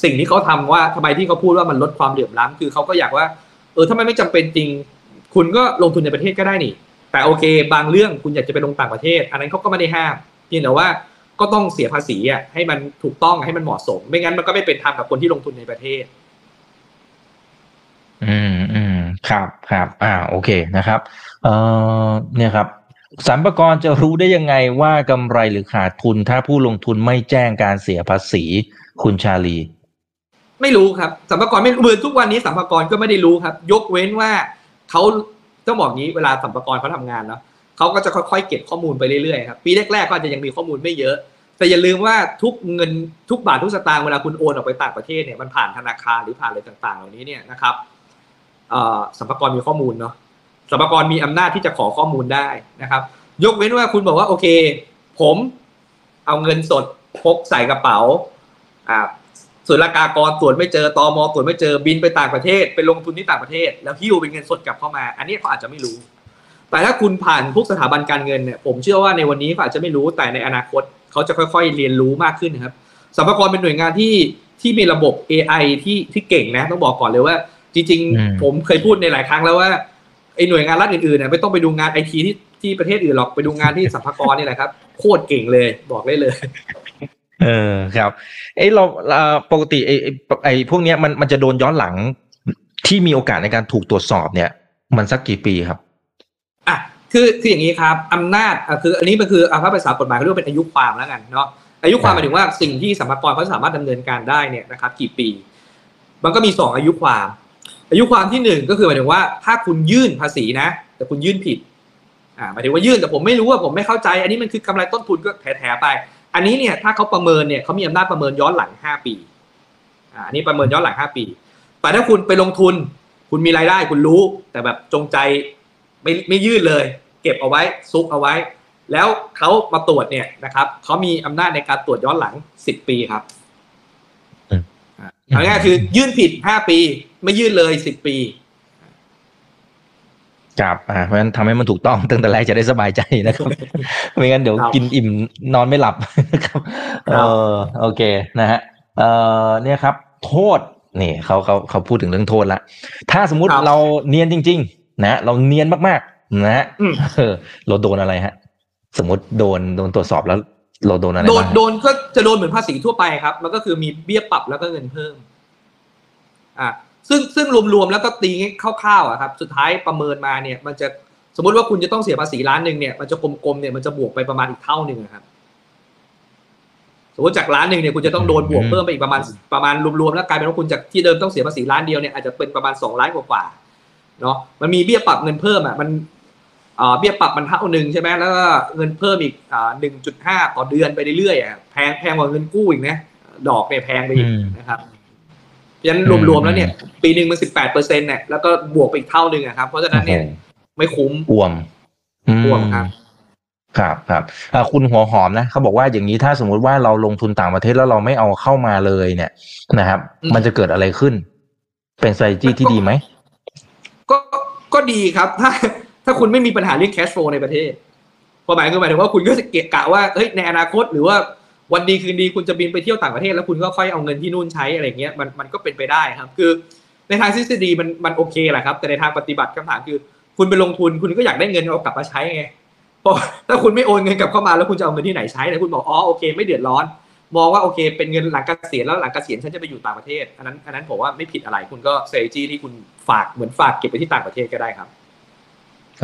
สิ่งที่เขาทำว่าทำไมที่เขาพูดว่ามันลดความเหลื่อมล้ำคือเขาก็อยากว่า เออถ้ามันไม่จำเป็นจริง คุณก็ลงทุนในประเทศก็ได้นี่ แต่โอเค บางเรื่องคุณอยากจะไปลงต่างประเทศ อันนั้นเขาก็ไม่ได้ห้ามเพียงแต่ว่าก็ต้องเสียภาษีอะให้มันถูกต้องให้มันเหมาะสม ไม่งั้นมันก็ไม่เป็นธรรมกับคนที่ลงทุนในประเทศ อืมอืมครับครับ อ่า โอเคนะครับ เอ่อเนี่ยครับ สรรพากรจะรู้ได้ยังไงว่ากำไรหรือขาดทุน ถ้าผู้ลงทุนไม่แจ้งการเสียภาษีคุณชาลี ไม่รู้ครับสัมภากรไม่เหมือนทุกวันนี้สัมภากรก็ไม่ได้รู้ครับ ยกเว้นว่าเขาต้องบอกงี้เวลาสัมภากรเขาทำงานเนาะเขาก็จะค่อยๆเก็บข้อมูลไปเรื่อยๆครับปีแรกๆก็อาจจะยังมีข้อมูลไม่เยอะ แต่อย่าลืมว่าทุกเงินทุกบาททุกสตางค์เวลาคุณโอนออกไปต่างประเทศเนี่ยมันผ่านธนาคารหรือผ่านอะไรต่างๆ เหล่านี้เนี่ยนะครับสัมภากระมีข้อมูลเนาะ สัมภากระมีอำนาจที่จะขอข้อมูลได้นะครับ ยกเว้นว่าคุณบอกว่าโอเค ผมเอาเงินสดพกใส่กระเป๋าอ่าส่วนรากากรตรวจไม่เจอตอมตรวจไม่เจอบินไปต่างประเทศ ไปลงทุนที่ต่างประเทศ แล้วหิ้วเป็นเงินสดกลับเข้ามา อันนี้เขาอาจจะไม่รู้ แต่ถ้าคุณผ่านพวกสถาบันการเงินเนี่ยผมเชื่อว่าในวันนี้เขาอาจจะไม่รู้แต่ในอนาคตเขาจะค่อยๆ เรียนรู้มากขึ้นนะครับสัมภากระเป็นหน่วยงานที่ที่มีระบบ AI ที่ที่เก่งนะต้องบอกก่อนเลยว่า จริงอืมๆผมเคยพูดในหลายครั้งแล้วว่า ไอ้หน่วยงานรัฐอื่นๆเนี่ยไม่ต้องไปดูงานไอทีที่ที่ประเทศอื่นหรอกไปดูงานที่สัมภากระนี่แหละครับ โคตรเก่งเลยบอกได้เลยเออครับเอ้ยเราเอ่อปกติไอ้ไอ้ไอ้พวกเนี้ยมันมันจะโดนย้อนหลังที่มีโอกาสในการถูกตรวจสอบเนี่ย มันสักกี่ปีครับอะคือคืออย่างนี้ครับอำนาจอะคืออันนี้มันคืออาภาษากฎหมายเขาเรียกว่าเป็นอายุความแล้วกันเนาะอายุความหมายถึงว่าสิ่งที่สัมภากระเขาสามารถดำเนินการได้เนี่ยนะครับ กี่ปี มันก็มีสองอายุความ อายุความที่หนึ่งก็คือหมายถึงว่าถ้าคุณยื่นภาษีนะ แต่คุณยื่นผิดอ่าหมายถึงว่ายื่นแต่ผมไม่รู้ว่าผมไม่เข้าใจ อันนี้มันคือกำไรต้นทุนก็แถๆไป อันนี้เนี่ยถ้าเขาประเมินเนี่ยเขามีอำนาจประเมินย้อนหลังห้าปีอ่าอันนี้ประเมินย้อนหลังห้าปี แต่ถ้าคุณไปลงทุน คุณมีรายได้คุณรู้ แต่แบบจงใจไม่ไม่ยื่นเลย เก็บเอาไว้ซุกเอาไว้ แล้วเขามาตรวจเนี่ยนะครับเขามีอำนาจในการตรวจย้อนหลังสิบปีครับอืมอ่าเอาง่ายๆคือยื่นผิดห้าปี ไม่ยื่นเลยสิบปีครับอ่าเพราะฉะนั้นทำให้มันถูกต้องตั้งแต่แรกจะได้สบายใจนะครับไม่งั้นเดี๋ยวครับกินอิ่มนอนไม่หลับครับเออโอเคนะฮะเอ่อเนี่ยครับ โทษนี่เขาเขาเขาพูดถึงเรื่องโทษละถ้าสมมุติครับเราเนียนจริง ๆ นะเราเนียนมากๆ นะฮะอืมเออเราโดนอะไรฮะ สมมติโดนโดนตรวจสอบแล้ว เราโดนอะไรโดนบ้างโดนก็จะโดนเหมือนภาษีทั่วไปครับ มันก็คือมีเบี้ยปรับแล้วก็เงินเพิ่มอ่า ซึ่งซึ่งรวมๆแล้วก็ตีคร่าวๆอะครับ สุดท้ายประเมินมาเนี่ย มันจะสมมติว่าคุณจะต้องเสียภาษีล้านหนึ่งเนี่ย มันจะกลมๆเนี่ยมันจะบวกไปประมาณอีกเท่าหนึ่งครับ สมมติจากล้านหนึ่งเนี่ยคุณจะต้องโดนบวกเพิ่มไปอีกประมาณประมาณรวมๆแล้วกลายเป็นว่าคุณจากที่เดิมต้องเสียภาษีล้านเดียวเนี่ยอาจจะเป็นประมาณสองล้านกว่าๆเนาะ มันมีเบี้ยปรับเงินเพิ่มอะมันเบี้ยปรับมันเท่าหนึ่งใช่ไหมแล้วก็เงินเพิ่มอีกหนึ่งจุดห้าต่อเดือนไปเรื่อยๆแพงแพงกว่าเงินกู้อีกนะดอกเนี่ยแพงไปอีกนะครับ เพราะฉะนั้นรวมๆแล้วเนี่ย ปีหนึ่งมันสิบแปดเปอร์เซ็นต์เนี่ยแล้วก็บวกไปอีกเท่าหนึ่งอะครับ เพราะฉะนั้นเนี่ยโอ้โหไม่คุ้มอ่วมอืมอ่วมครับครับครับอ่าคุณหัวหอมนะเขาบอกว่าอย่างนี้ถ้าสมมุติว่าเราลงทุนต่างประเทศแล้วเราไม่เอาเข้ามาเลยเนี่ยนะครับอืมมันจะเกิดอะไรขึ้น เป็น strategy ที่ดีไหมก็ก็ดีครับถ้าถ้าคุณไม่มีปัญหาเรื่อง cash flow ในประเทศความหมายคือหมายถึงว่าคุณก็จะเกะกะว่าเฮ้ยในอนาคตหรือว่า วันดีคืนดีคุณจะบินไปเที่ยวต่างประเทศแล้วคุณก็ค่อยเอาเงินที่นู่นใช้อะไรเงี้ยมันมันก็เป็นไปได้ครับ คือในทางทฤษฎีมันมันโอเคแหละครับ แต่ในทางปฏิบัติคำถามคือ คุณไปลงทุนคุณก็อยากได้เงินเอากลับมาใช้ไงพราะถ้าคุณไม่โอนเงินกลับเข้ามาแล้วคุณจะเอาเงินที่ไหนใช้แต่คุณบอกอ๋อโอเค ไม่เดือดร้อน มองว่าโอเค เป็นเงินหลังเกษียณแล้วหลังเกษียณฉันจะไปอยู่ต่างประเทศอันนั้นอันนั้นผมว่าไม่ผิดอะไรคุณก็ strategy ที่คุณฝากเหมือนฝากเก็บไปที่ต่างประเทศก็ได้ครับ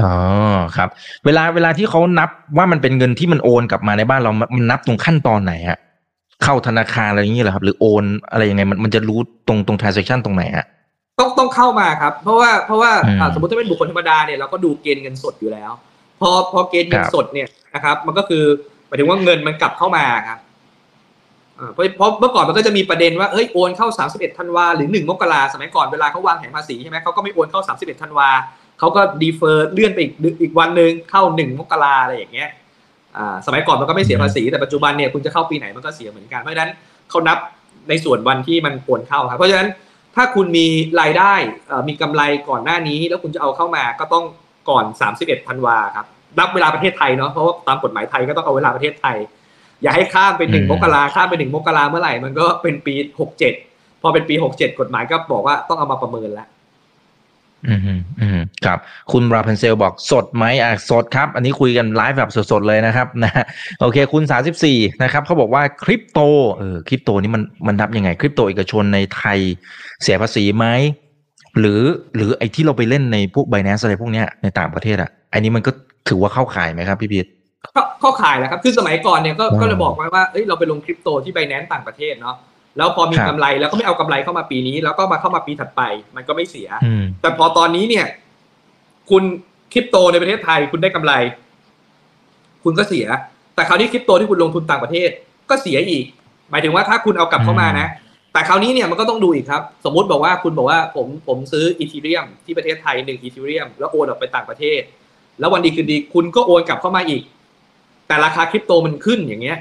อ๋อครับ เวลาเวลาที่เขานับว่ามันเป็นเงินที่มันโอนกลับมาในบ้านเรามันมันนับตรงขั้นตอนไหนฮะเข้าธนาคารอะไรอย่างนี้เหรอครับ หรือโอนอะไรยังไงมันมันจะรู้ตรงตรง transaction ตรงไหนฮะต้องต้องเข้ามาครับ เพราะว่าเพราะว่าอืมอ่าสมมติถ้าเป็นบุคคลธรรมดาเนี่ยเราก็ดูเกณฑ์เงินสดอยู่แล้ว พอพอเกณฑ์เงินครับสดเนี่ยนะครับ มันก็คือหมายถึงว่าเงินมันกลับเข้ามาครับอ่าเพราะเพราะเมื่อก่อนมันก็จะมีประเด็นว่าเอ้ยโอนเข้า 31ธันวาหรือ 1 มกราสมัยก่อนเวลาเขาวางแผนภาษีใช่ไหมเขาก็ไม่โอนเข้า 31ธันวา เขาก็ดีเฟอร์เลื่อนไปอีกอีกวันหนึ่งเข้า1มกราอะไรอย่างเงี้ยอ่าสมัยก่อนมันก็ไม่เสียภาษีแต่ปัจจุบันเนี่ยคุณจะเข้าปีไหนมันก็เสียเหมือนกันเพราะฉะนั้นเขานับในส่วนวันที่มันโอนเข้าครับเพราะฉะนั้นถ้าคุณมีรายได้เอ่อมีกำไรก่อนหน้านี้ แล้วคุณจะเอาเข้ามาก็ต้องก่อน 31ธันวาครับนับเวลาประเทศไทยเนาะเพราะว่าตามกฎหมายไทยก็ต้องเอาเวลาประเทศไทย อย่าให้ข้ามไปหนึ่งอืมมกราข้ามไปหนึ่งมกราเมื่อไหร่มันก็เป็นปีหกเจ็ดพอเป็นปีหกเจ็ดกฎหมายก็บอกว่าต้องเอามาประเมินแล้ว อืมอืมอืมครับ คุณราพันเซลบอกสดไหมอะสดครับ อันนี้คุยกันไลฟ์แบบสดๆเลยนะครับนะฮะโอเค คุณสาสิบสี่นะครับเขาบอกว่าคริปโตเออคริปโตนี่มันมันนับยังไง คริปโตเอกชนในไทยเสียภาษีไหมหรือหรือไอ้ที่เราไปเล่นในพวก b บ n a n c e อะไรพวกเนี้ยในต่างประเทศอะอันนี้มันก็ถือว่าเข้าข่ายไหมครับพี่พีทก็เข้าขายแหละครับ คือสมัยก่อนเนี่ยก็ว้าวก็เลยบอกไว้ว่าเอ้ยเราไปลงคริปโตที่ไบแนนซ์ต่างประเทศเนาะ แล้วพอมีครับกำไรแล้วก็ไม่เอากำไรเข้ามาปีนี้ แล้วก็มาเข้ามาปีถัดไป มันก็ไม่เสียอืมแต่พอตอนนี้เนี่ย คุณคริปโตในประเทศไทยคุณได้กำไร คุณก็เสีย แต่คราวนี้คริปโตที่คุณลงทุนต่างประเทศ ก็เสียอีก หมายถึงว่าถ้าคุณเอากลับเข้ามานะ แต่คราวนี้เนี่ยมันก็ต้องดูอีกครับ สมมุติบอกว่าคุณบอกว่าผมผมซื้ออีทีเรียมที่ประเทศไทยหนึ่งอีทีเรียมแล้วโอนออกไปต่างประเทศ แล้ววันดีคืนดีคุณก็โอนกลับเข้ามาอีก แต่ราคาคริปโตมันขึ้นอย่างเงี้ย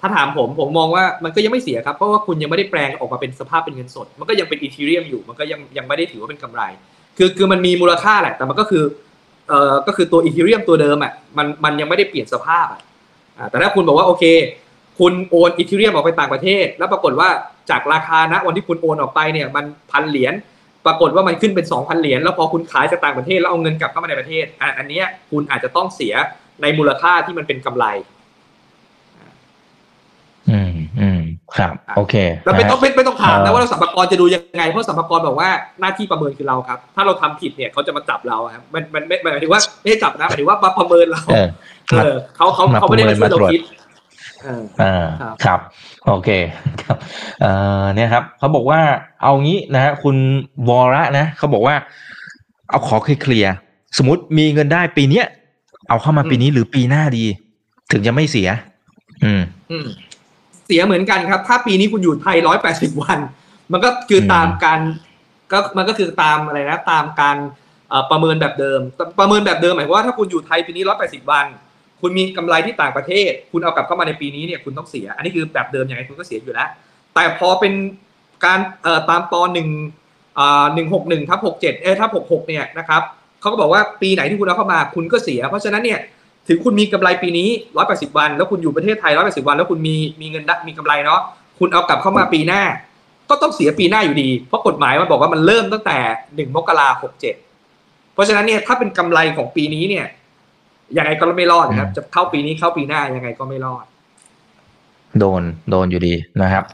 ถ้าถามผมผมมองว่ามันก็ยังไม่เสียครับ เพราะว่าคุณยังไม่ได้แปลงออกมาเป็นสภาพเป็นเงินสด มันก็ยังเป็นอีทีเรียมอยู่ มันก็ยังยังไม่ได้ถือว่าเป็นกำไร คือคือมันมีมูลค่าแหละ แต่มันก็คือเอ่อก็คือตัวอีทีเรียมตัวเดิมอะมันมันยังไม่ได้เปลี่ยนสภาพอะแต่ถ้าคุณบอกว่าโอเค คุณโอนอีทีเรียมออกไปต่างประเทศ แล้วปรากฏว่าจากราคาณวันที่คุณโอนออกไปเนี่ยมันพันเหรียญปรากฏว่ามันขึ้นเป็น 2,000 เหรียญแล้วพอคุณขายจากต่างประเทศแล้วเอาเงินกลับเข้ามาในประเทศอันนี้คุณอาจจะต้องเสียในมูลค่าที่มันเป็นกำไร อืมอืม ครับ โอเคแล้วไม่นะฮะต้องไม่ไม่ต้องถามเอ่นะอว่าสัมภากรจะดูยังไง เพราะสัมภากรบอกว่าหน้าที่ประเมินคือเราครับ ถ้าเราทำผิดเนี่ยเขาจะมาจับเราครับ มันมันไม่หมายถึงว่าไม่ได้จับนะหมายถึงว่ามาประเมินเรา เออเออเขาเขามาเขาไม่ได้มาช่วยเราประเมินมาตรวจคิดเอออ่าครับครับ โอเคครับเอ่อเนี่ยครับเขาบอกว่าเอางี้นะฮะคุณวระนะเขาบอกว่า เอาขอเคลียร์ๆสมมติมีเงินได้ปีเนี้ยเอาเข้ามาปีนี้หรือปีหน้าดี ถึงจะไม่เสีย อืมอืม เสียเหมือนกันครับ ถ้าปีนี้คุณอยู่ไทยร้อยแปดสิบวัน มันก็คือตามอืมการก็มันก็คือตามอะไรนะตามการประเมินแบบเดิม ประเมินแบบเดิมหมายว่าถ้าคุณอยู่ไทยปีนี้ร้อยแปดสิบวัน คุณมีกำไรที่ต่างประเทศ คุณเอากลับเข้ามาในปีนี้เนี่ยคุณต้องเสีย อันนี้คือแบบเดิมยังไงคุณก็เสียอยู่แล้ว แต่พอเป็นการตามปหนึ่งหนึ่งหกหนึ่งทับหกเจ็ดเอทับหกหกเนี่ยนะครับเขาก็บอกว่าปีไหนที่คุณเอาเข้ามาคุณก็เสีย เพราะฉะนั้นเนี่ย ถึงคุณมีกำไรปีนี้ร้อยแปดสิบวัน แล้วคุณอยู่ประเทศไทยร้อยแปดสิบวัน แล้วคุณมีมีเงินมีกำไรเนาะคุณเอากลับเข้ามาปีหน้า ก็ต้องเสียปีหน้าอยู่ดี เพราะกฎหมายมันบอกว่ามันเริ่มตั้งแต่หนึ่งมกราหกเจ็ดเพราะฉะนั้นเนี่ยถ้าเป็นกำไรของปีนี้เนี่ยยังไงก็ไม่รอดนะครับ จะเข้าปีนี้เข้าปีหน้ายังไงก็ไม่รอด โดนโดนอยู่ดีนะครับ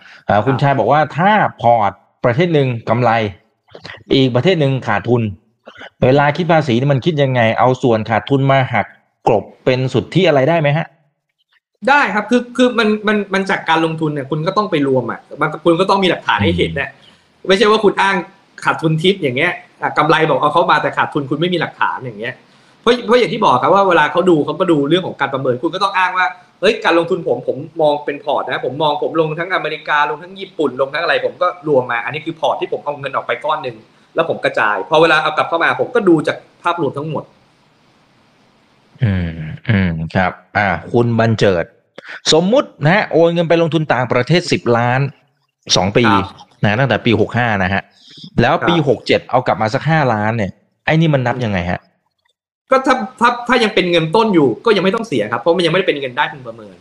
คุณชายบอกว่าถ้าพอร์ตประเทศหนึ่งกำไร อีกประเทศหนึ่งขาดทุน เวลาคิดภาษีนี่มันคิดยังไง เอาส่วนขาดทุนมาหัก กลบเป็นสุดที่อะไรได้ไหมฮะ ได้ครับคือคือมันมันมันจากการลงทุนเนี่ยคุณก็ต้องไปรวมอะมันคุณก็ต้องมีหลักฐานให้เห็นเนี่ยไม่ใช่ว่าคุณอ้างขาดทุนทิปอย่างเงี้ยกำไรบอกเอาเขามาแต่ขาดทุนคุณไม่มีหลักฐานอย่างเงี้ยเพราะเพราะอย่างที่บอกครับว่าเวลาเขาดูเขาก็ดูเรื่องของการประเมินคุณก็ต้องอ้างว่าเฮ้ยการลงทุนผมผมมองเป็นพอร์ตนะผมมองผมลงทั้งอเมริกาลงทั้งญี่ปุ่นลงทั้งอะไร ผมก็รวมมา อันนี้คือพอร์ตที่ผมเอาเงินออกไปก้อนหนึ่งแล้วผมกระจายพอเวลาเอากลับเข้ามาผมก็ดูจากภาพรวมทั้งหมด อืมอืมครับ อ่า คุณบันเจิด สมมุตินะฮะโอนเงินไปลงทุนต่างประเทศสิบล้านสองปีนะตั้งแต่ปีหกห้านะฮะ แล้วปีหกเจ็ดเอากลับมาสักห้าล้านเนี่ย ไอ้นี่มันนับยังไงฮะ ก็ถ้าถ้าถ้ายังเป็นเงินต้นอยู่ก็ยังไม่ต้องเสียครับ เพราะมันยังไม่ได้เป็นเงินได้พึงประเมิน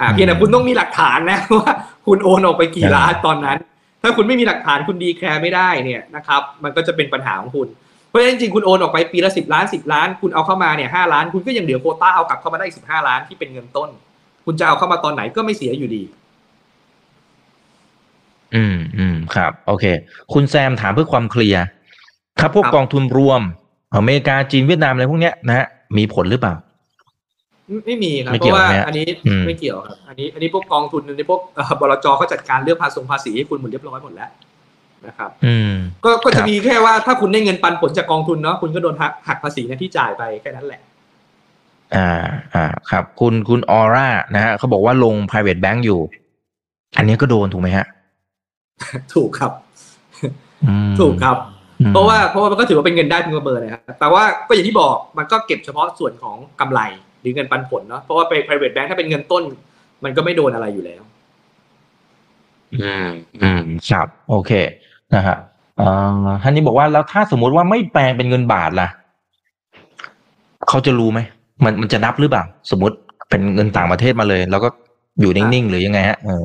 อ่าเพียงแต่คุณต้องมีหลักฐานนะว่าคุณโอนออกไปกี่ล้านตอนนั้น ถ้าคุณไม่มีหลักฐานคุณดีแคร์ไม่ได้เนี่ยนะครับ มันก็จะเป็นปัญหาของคุณ เพราะฉะนั้นจริงๆคุณโอนออกไปปีละสิบล้านสิบล้าน คุณเอาเข้ามาเนี่ยห้าล้าน คุณก็ยังเหลือโคต้าเอากลับเข้ามาได้สิบห้าล้านที่เป็นเงินต้น คุณจะเอาเข้ามาตอนไหนก็ไม่เสียอยู่ดี อืมอืมครับ โอเค คุณแซมถามเพื่อความเคลียร์ครับพวกกองทุนรวมอเมริกาจีนเวียดนามอะไรพวกเนี้ยนะฮะมีผลหรือเปล่าไม่มีครับเพราะว่าอันนี้ไม่เกี่ยวครับอันนี้อันนี้พวกกองทุนในพวกบลจเขาจัดการเรื่องภาษีภาษีให้คุณหมดเรียบร้อยหมดแล้ว นะครับอืมก็ก็จะมีแค่ว่าถ้าคุณได้เงินปันผลจากกองทุนเนาะคุณก็โดนหักหักภาษีนะที่จ่ายไปแค่นั้นแหละ อ่าอ่าครับ คุณคุณออร่านะฮะเขาบอกว่าลง private bank อยู่ อันนี้ก็โดนถูกไหมฮะ ถูกครับ ถูกครับ เพราะว่าเพราะว่ามันก็ถือว่าเป็นเงินได้เป็นเบอร์นะครับแต่ว่าก็อย่างที่บอกมันก็เก็บเฉพาะส่วนของกำไรหรือเงินปันผลเนาะเพราะว่าไป private bank ถ้าเป็นเงินต้น มันก็ไม่โดนอะไรอยู่แล้ว อืมอืมครับ โอเค นะฮะอ่าท่านนี้บอกว่าแล้วถ้าสมมุติว่าไม่แปลงเป็นเงินบาทล่ะเขาจะรู้ไหมมันมันจะนับหรือเปล่าสมมติเป็นเงินต่างประเทศมาเลย แล้วก็อยู่นิ่งๆหรือยังไงฮะเออ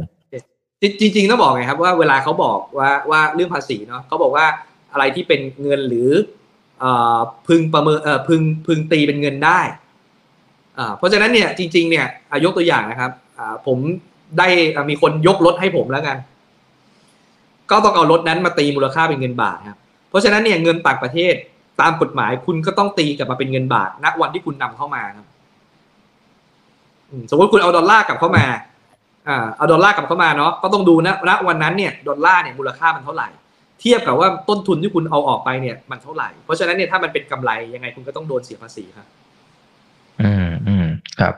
จริงๆต้องบอกไงครับว่าเวลาเขาบอกว่าว่าเรื่องภาษีเนาะเขาบอกว่าอะไรที่เป็นเงินหรือพึงประเมินพึงพึงตีเป็นเงินได้เพราะฉะนั้นเนี่ยจริง ๆ เนี่ยยกตัวอย่างนะครับผมได้มีคนยกรถให้ผมแล้วกัน ก็ต้องเอารถนั้นมาตีมูลค่าเป็นเงินบาทครับ เพราะฉะนั้นเนี่ยเงินต่างประเทศตามกฎหมายคุณก็ต้องตีกลับมาเป็นเงินบาทณวันที่คุณนำเข้ามาครับสมมติคุณเอาดอลลาร์กลับเข้ามาอ่าเอาดอลลาร์กลับเข้ามาเนาะก็ต้องดูนะณวันนั้นเนี่ยดอลลาร์เนี่ยมูลค่ามันเท่าไหร่ เทียบกับว่าต้นทุนที่คุณเอาออกไปเนี่ยมันเท่าไหร่ เพราะฉะนั้นเนี่ยถ้ามันเป็นกำไรยังไงคุณก็ต้องโดนเสียภาษีครับ อืมอืมครับ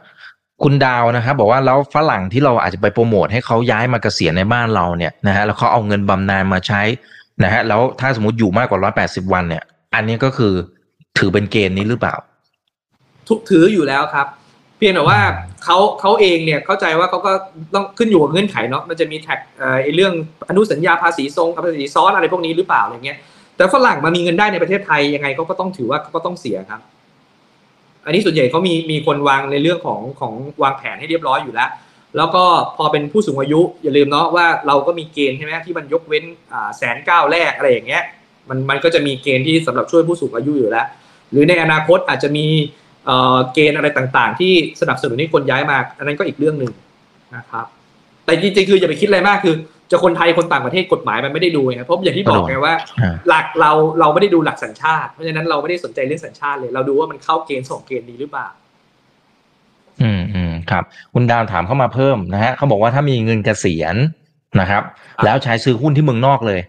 คุณดาวนะครับบอกว่าแล้วฝรั่งที่เราอาจจะไปโปรโมทให้เขาย้ายมาเกษียณในบ้านเราเนี่ยนะฮะแล้วเขาเอาเงินบำนาญมาใช้นะฮะแล้วถ้าสมมติอยู่มากกว่าร้อยแปดสิบวันเนี่ย อันนี้ก็คือถือเป็นเกณฑ์นี้หรือเปล่า ทุกถืออยู่แล้วครับ เพียงแต่ว่าเขาเขาเองเนี่ยเข้าใจว่าเขาก็ต้องขึ้นอยู่กับเงื่อนไขเนาะมันจะมีแท็กเอ่อเรื่องอนุสัญญาภาษีทรงภาษีซ้อนอะไรพวกนี้หรือเปล่าอะไรเงี้ยแต่ฝรั่งมามีเงินได้ในประเทศไทยยังไงเขาก็ต้องถือว่าเขาก็ต้องเสียครับ อันนี้ส่วนใหญ่เขามีมีคนวางในเรื่องของของวางแผนให้เรียบร้อยอยู่แล้ว แล้วก็พอเป็นผู้สูงอายุอย่าลืมเนาะว่าเราก็มีเกณฑ์ใช่ไหมที่มันยกเว้นอ่าแสนเก้าแรกอะไรอย่างเงี้ยมันมันก็จะมีเกณฑ์ที่สำหรับช่วยผู้สูงอายุอยู่แล้ว หรือในอนาคตอาจจะมีเกณฑ์อะไรต่างๆ ที่สนับสนุนให้คนย้ายมา อันนั้นก็อีกเรื่องหนึ่งนะครับแต่จริงๆคืออย่าไปคิดอะไรมากคือ จะคนไทยคนต่างประเทศกฎหมายมันไม่ได้ดูไงเพราะอย่างที่บอกไงว่า หลักเราเราไม่ได้ดูหลักสัญชาติ เพราะฉะนั้นเราไม่ได้สนใจเรื่องสัญชาติเลย เราดูว่ามันเข้าเกณฑ์สองเกณฑ์นี้หรือเปล่า อืมอืมครับ คุณดาวถามเข้ามาเพิ่มนะฮะเขาบอกว่าถ้ามีเงินเกษียณนะครับ แล้วใช้ซื้อหุ้นที่เมืองนอกเลย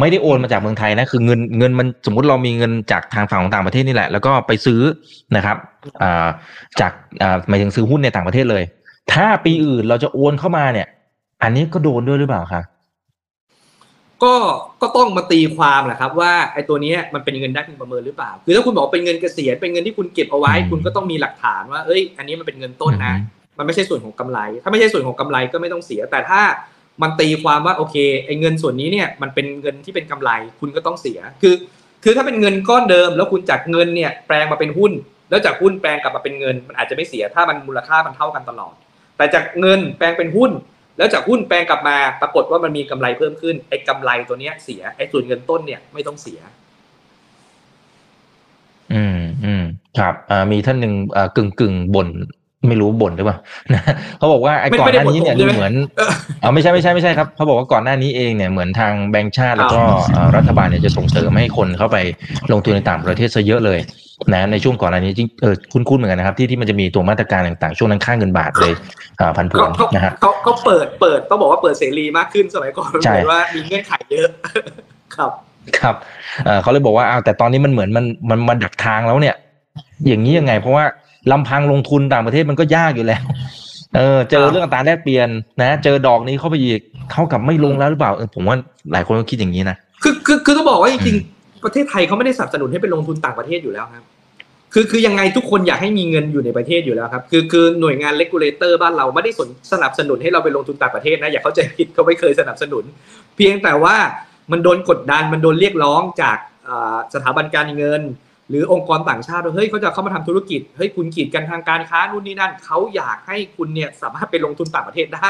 ไม่ได้โอนมาจากเมืองไทยนะคือเงินเงินมันสมมุติเรามีเงินจากทางฝั่งของต่างประเทศนี่แหละ แล้วก็ไปซื้อนะครับอ่าจากอ่าหมายถึงซื้อหุ้นในต่างประเทศเลย ถ้าปีอื่นเราจะโอนเข้ามาเนี่ย อันนี้ก็โดนด้วยหรือเปล่าคะก็ก็ต้องมาตีความแหละครับ ว่าไอ้ตัวนี้มันเป็นเงินได้พึงประเมินหรือเปล่า คือถ้าคุณบอกเป็นเงินเกษียณเป็นเงินที่คุณเก็บเอาไว้ คุณก็ต้องมีหลักฐานว่าเอ้ย อันนี้มันเป็นเงินต้นนะ มันไม่ใช่ส่วนของกำไร ถ้าไม่ใช่ส่วนของกำไรก็ไม่ต้องเสีย แต่ถ้ามันตีความว่าโอเคไอ้เงินส่วนนี้เนี่ยมันเป็นเงินที่เป็นกำไร คุณก็ต้องเสีย คือ คือถ้าเป็นเงินก้อนเดิม แล้วคุณจากเงินเนี่ยแปลงมาเป็นหุ้น แล้วจากหุ้นแปลงกลับมาเป็นเงิน มันอาจจะไม่เสียถ้ามันมูลค่ามันเท่ากันตลอด แต่จากเงินแปลงเป็นหุ้น แล้วจากหุ้นแปลงกลับมาปรากฏว่ามันมีกำไรเพิ่มขึ้นไอ้กำไรตัวเนี้ยเสียไอ้ส่วนเงินต้นเนี่ยไม่ต้องเสีย อืมอืมครับอ่ามีท่านหนึ่งอ่ากึ่งกึ่งบ่น ไม่รู้บ่นหรือเปล่านะเขาบอกว่าไอ้ก่อนหน้านี้เนี่ยดูเหมือนเออไม่ใช่ไม่ใช่ไม่ใช่ครับเขาบอกว่าก่อนหน้านี้เองเนี่ยเหมือนทางแบงก์ชาติแล้วก็รัฐบาลเนี่ยจะส่งเสริมให้คนเข้าไปลงทุนในต่างประเทศซะเยอะเลยนะในช่วงก่อนหน้านี้จริงเออคุ้นๆเหมือนกันนะครับ ที่ที่มันจะมีตัวมาตรการต่างๆ ช่วงนั้นค่าเงินบาทเลยอ่าพันผวนนะฮะเขาเขาเปิดเปิดต้องบอกว่าเปิดเสรีมากขึ้นสมัยก่อนเหมือนว่ามีเงื่อนไขเยอะครับครับเขาเลยบอกว่าอ้าวแต่ตอนนี้มันเหมือนมันมันมาดักทางแล้วเนี่ย อย่างนี้ยังไง เพราะว่า ลำพังลงทุนต่างประเทศมันก็ยากอยู่แล้ว เออ เจอเรื่องอัตราแลกเปลี่ยนนะ เจอดอกนี้เข้าไปอีกเท่ากับไม่ลงแล้วหรือเปล่าเออผมว่าหลายคนก็คิดอย่างนี้นะคือคือคือต้องบอกว่าจริงๆประเทศไทยเขาไม่ได้สนับสนุนให้ไปลงทุนต่างประเทศอยู่แล้วครับ คือคือยังไงทุกคนอยากให้มีเงินอยู่ในประเทศอยู่แล้วครับ คือคือหน่วยงานเลกูลเลเตอร์บ้านเราไม่ได้สนสนับสนุนให้เราไปลงทุนต่างประเทศนะอย่าเข้าใจผิดเขาไม่เคยสนับสนุน เพียงแต่ว่ามันโดนกดดันมันโดนเรียกร้องจากสถาบันการเงิน หรือองค์กรต่างชาติว่าเฮ้ยเขาจะเข้ามาทำธุรกิจเฮ้ยคุณกีดกันทางการค้านู่นนี่นั่นเขาอยากให้คุณเนี่ยสามารถไปลงทุนต่างประเทศได้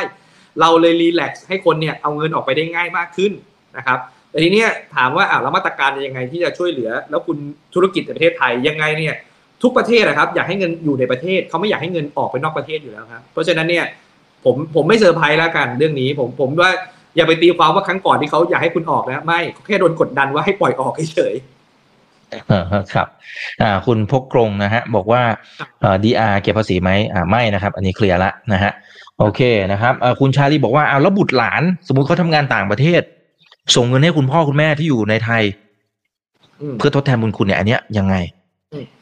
เราเลยรีแลกซ์ให้คนเนี่ยเอาเงินออกไปได้ง่ายมากขึ้นนะครับแต่ทีนี้ถามว่าอ่าแล้วมาตรการยังไงที่จะช่วยเหลือ แล้วคุณธุรกิจในประเทศไทยยังไงเนี่ยทุกประเทศนะครับอยากให้เงินอยู่ในประเทศเขาไม่อยากให้เงินออกไปนอกประเทศอยู่แล้วครับเพราะฉะนั้นเนี่ยผมผมไม่เซอร์ไพรส์แล้วกันเรื่องนี้ผมผมว่าอย่าไปตีความว่าครั้งก่อนที่เขาอยากให้คุณออกนะไม่แค่โดนกดดันว่าให้ปล่อยออกเฉย ครับอ่าคุณพกกรงนะฮะบอกว่าเอ่อ DR เก็บภาษีไหมอ่าไม่นะครับ อันนี้เคลียร์ละนะฮะโอเคนะครับเอ่อคุณชาลีบอกว่าอ้าวแล้วบุตรหลาน สมมุติเขาทำงานต่างประเทศ ส่งเงินให้คุณพ่อคุณแม่ที่อยู่ในไทย เพื่อทดแทนบุญคุณเนี่ยอันเนี้ยยังไง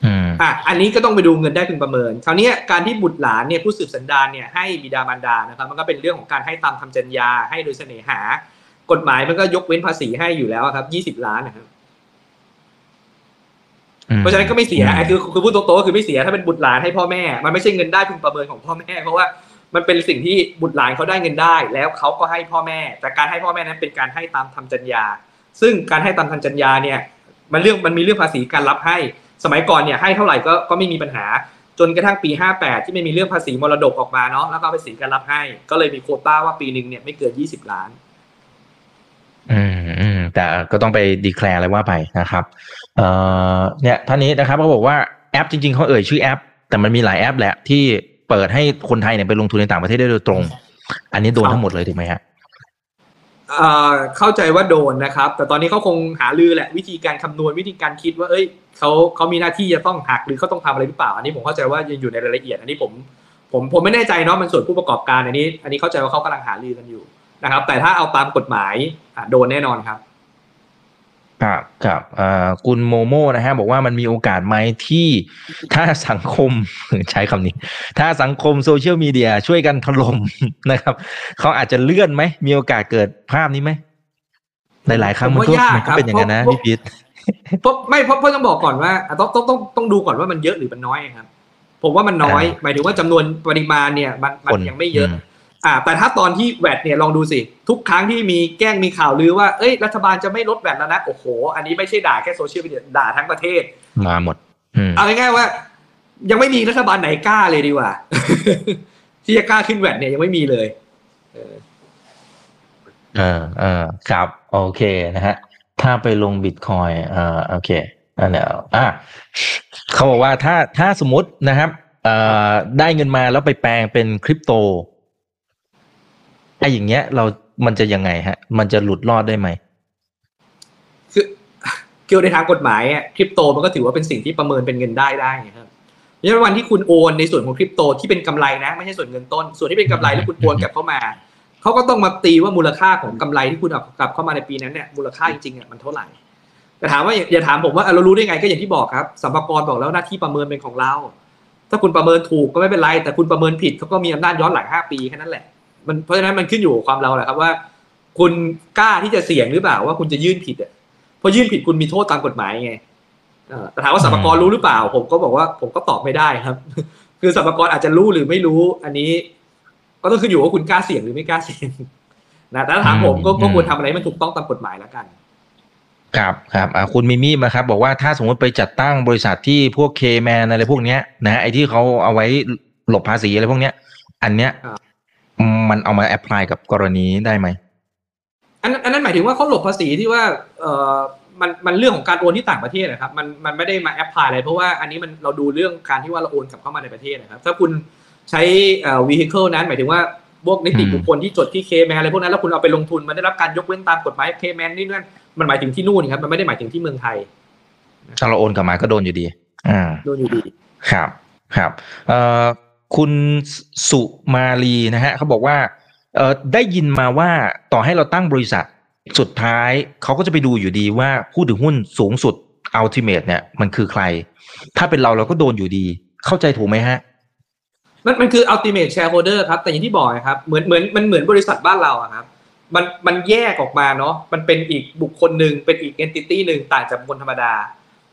อืมอะอันนี้ก็ต้องไปดูเงินได้พึงประเมิน คราวนี้การที่บุตรหลานเนี่ยผู้สืบสันดานเนี่ยให้บิดามารดานะครับ มันก็เป็นเรื่องของการให้ตามคำจัญญาให้โดยเสน่หา กฎหมายมันก็ยกเว้นภาษีให้อยู่แล้วครับยี่สิบล้านนะครับ เพราะฉะนั้นก็ไม่เสียคือคือพูดตรงๆก็คือไม่เสียถ้าเป็นบุตรหลานให้พ่อแม่ มันไม่ใช่เงินได้พึงประเมินของพ่อแม่เพราะว่ามันเป็นสิ่งที่บุตรหลานเขาได้เงินได้ แล้วเขาก็ให้พ่อแม่ แต่การให้พ่อแม่นั้นเป็นการให้ตามทำจัญญา ซึ่งการให้ตามทำจัญญาเนี่ยมันเรื่องมันมีเรื่องภาษีการรับให้ สมัยก่อนเนี่ยให้เท่าไหร่ก็ก็ไม่มีปัญหา จนกระทั่งปี 58 ที่ไม่มีเรื่องภาษีมรดกออกมาเนาะแล้วก็ภาษีการรับให้ ก็เลยมีโควต้าว่าปีหนึ่งเนี่ยไม่เกิน 20 ล้าน อืมอืม แต่ก็ต้องไปดีแคลร์อะไรว่าไปนะครับเอ่อเนี่ยท่านนี้นะครับเขาบอกว่าแอปจริงๆเขาเอ่ยชื่อแอป แต่มันมีหลายแอปแหละที่เปิดให้คนไทยเนี่ยไปลงทุนในต่างประเทศได้โดยตรง อันนี้โดนทั้งหมดเลยถูกไหมฮะเข้าใจว่าโดนนะครับ แต่ตอนนี้เขาคงหาลือแหละวิธีการคำนวณวิธีการคิดว่าเอ้ยเขาเขามีหน้าที่จะต้องหักหรือเขาต้องทำอะไรหรือเปล่า อันนี้ผมเข้าใจว่ายังอยู่ในรายละเอียด อันนี้ผมผมผมไม่แน่ใจเนาะมันส่วนผู้ประกอบการอันนี้ อันนี้เข้าใจว่าเขากำลังหาลือกันอยู่นะครับ แต่ถ้าเอาตามกฎหมายโดนแน่นอนครับ ครับครับคุณโมโมนะฮะบอกว่ามันมีโอกาสไหมที่ถ้าสังคมใช้คำนี้ ถ้าสังคมโซเชียลมีเดียช่วยกันถล่มนะครับเขาอาจจะเลื่อนไหม มีโอกาสเกิดภาพนี้ไหมหลายๆครั้งมันก็มันก็เป็นอย่างนั้นนะพี่พีทเพราะไม่เพราะเพราะต้องบอกก่อนว่าต้องต้องต้องต้องดูก่อนว่ามันเยอะหรือมันน้อยครับ ผมว่ามันน้อย หมายถึงว่าจำนวนปริมาณเนี่ย มันมันยังไม่เยอะ อ่าแต่ถ้าตอนที่แวดเนี่ยลองดูสิ ทุกครั้งที่มีแกล้งมีข่าวลือว่าเอ้ยรัฐบาลจะไม่ลดแวดแล้วนะ โอ้โห อันนี้ไม่ใช่ด่าแค่โซเชียลมีเดียด่าทั้งประเทศ มาหมดเอาง่ายๆว่า ยังไม่มีรัฐบาลไหนกล้าเลยดีกว่า ที่จะกล้าขึ้นแวดเนี่ยยังไม่มีเลยเออเออเออครับโอเคนะฮะถ้าไปลงบิตคอยอ่าโอเคอันนี้อ่าเขาบอกว่าถ้าถ้าสมมตินะครับเอ่อได้เงินมาแล้วไปแปลงเป็นคริปโต ไอ้อย่างเงี้ย เรา มันจะยังไงฮะ มันจะหลุดรอดได้ไหม คือเกี่ยวในทางกฎหมายอะคริปโตมันก็ถือว่าเป็นสิ่งที่ประเมินเป็นเงินได้ได้ครับเพราะฉะนั้นวันที่คุณโอนในส่วนของคริปโตที่เป็นกำไรนะ ไม่ใช่ส่วนเงินต้น ส่วนที่เป็นกำไรแล้วคุณโอนกลับเข้ามาเขาก็ต้องมาตีว่ามูลค่าของกำไรที่คุณเอากลับเข้ามาในปีนั้นเนี่ยมูลค่าจริงๆอะมันเท่าไหร่แต่ถามว่าอย่าถามผมว่าเรารู้ได้ไงก็อย่างที่บอกครับสัมภาระบอกแล้วหน้าที่ประเมินเป็นของเรา ถ้าคุณประเมินถูกก็ไม่เป็นไร แต่คุณประเมินผิดเขาก็มีอำนาจย้อนหลังห้าปีแค่นั้นแหละ มันเพราะฉะนั้นมันขึ้นอยู่กับความเราแหละครับว่า คุณกล้าที่จะเสี่ยงหรือเปล่าว่าคุณจะยื่นผิดอะเพราะยื่นผิดคุณมีโทษตามกฎหมายไงแต่ถามว่าสรรพากรรู้หรือเปล่า ผมก็บอกว่าผมก็ตอบไม่ได้ครับ คือสรรพากรอาจจะรู้หรือไม่รู้ อันนี้ ก็ต้องขึ้นอยู่ว่าคุณกล้าเสี่ยงหรือไม่กล้าเสี่ยงนะแต่ถามผมก็ควรทำอะไรมันถูกต้องตามกฎหมายแล้วกันครับครับคุณมิมี่มาครับ บอกว่าถ้าสมมติไปจัดตั้งบริษัทที่พวกเคแมนอะไรพวกเนี้ยนะไอ้ที่เขาเอาไว้หลบภาษีอะไรพวกเนี้ย อันเนี้ย มันเอามา apply กับกรณีได้ไหมอันอันนั้นหมายถึงว่าเขาหลบภาษีที่ว่าเออมันมันเรื่องของการโอนที่ต่างประเทศนะครับมันมันไม่ได้มา apply อะไรเพราะว่าอันนี้มันเราดูเรื่องการที่ว่าเราโอนกลับเข้ามาในประเทศนะครับ ถ้าคุณใช้เอ่อ vehicle นั้นหมายถึงว่าพวกนิติบุคคลที่จดที่เคแมนอะไรพวกนั้นแล้วคุณเอาไปลงทุนมันได้รับการยกเว้นตามกฎหมายเคแมนนี่นั่นมันหมายถึงที่นู่นครับมันไม่ได้หมายถึงที่เมืองไทยถ้าเราโอนกลับมาก็โดนอยู่ดี อ่าโดนอยู่ดี ครับ ครับ เอ่อ คุณสุมาลีนะฮะเขาบอกว่าเออได้ยินมาว่าต่อให้เราตั้งบริษัทสุดท้ายเขาก็จะไปดูอยู่ดีว่าผู้ถือหุ้นสูงสุดอัลติเมทเนี่ยมันคือใคร ถ้าเป็นเราเราก็โดนอยู่ดี เข้าใจถูกไหมฮะมันมันคือ ultimate shareholder ครับ แต่อย่างที่บอกครับเหมือนเหมือนมันเหมือนบริษัทบ้านเราอะครับมันมันแยกออกมาเนาะมันเป็นอีกบุคคลหนึ่งเป็นอีก entity หนึ่งต่างจากคคลธรรมดา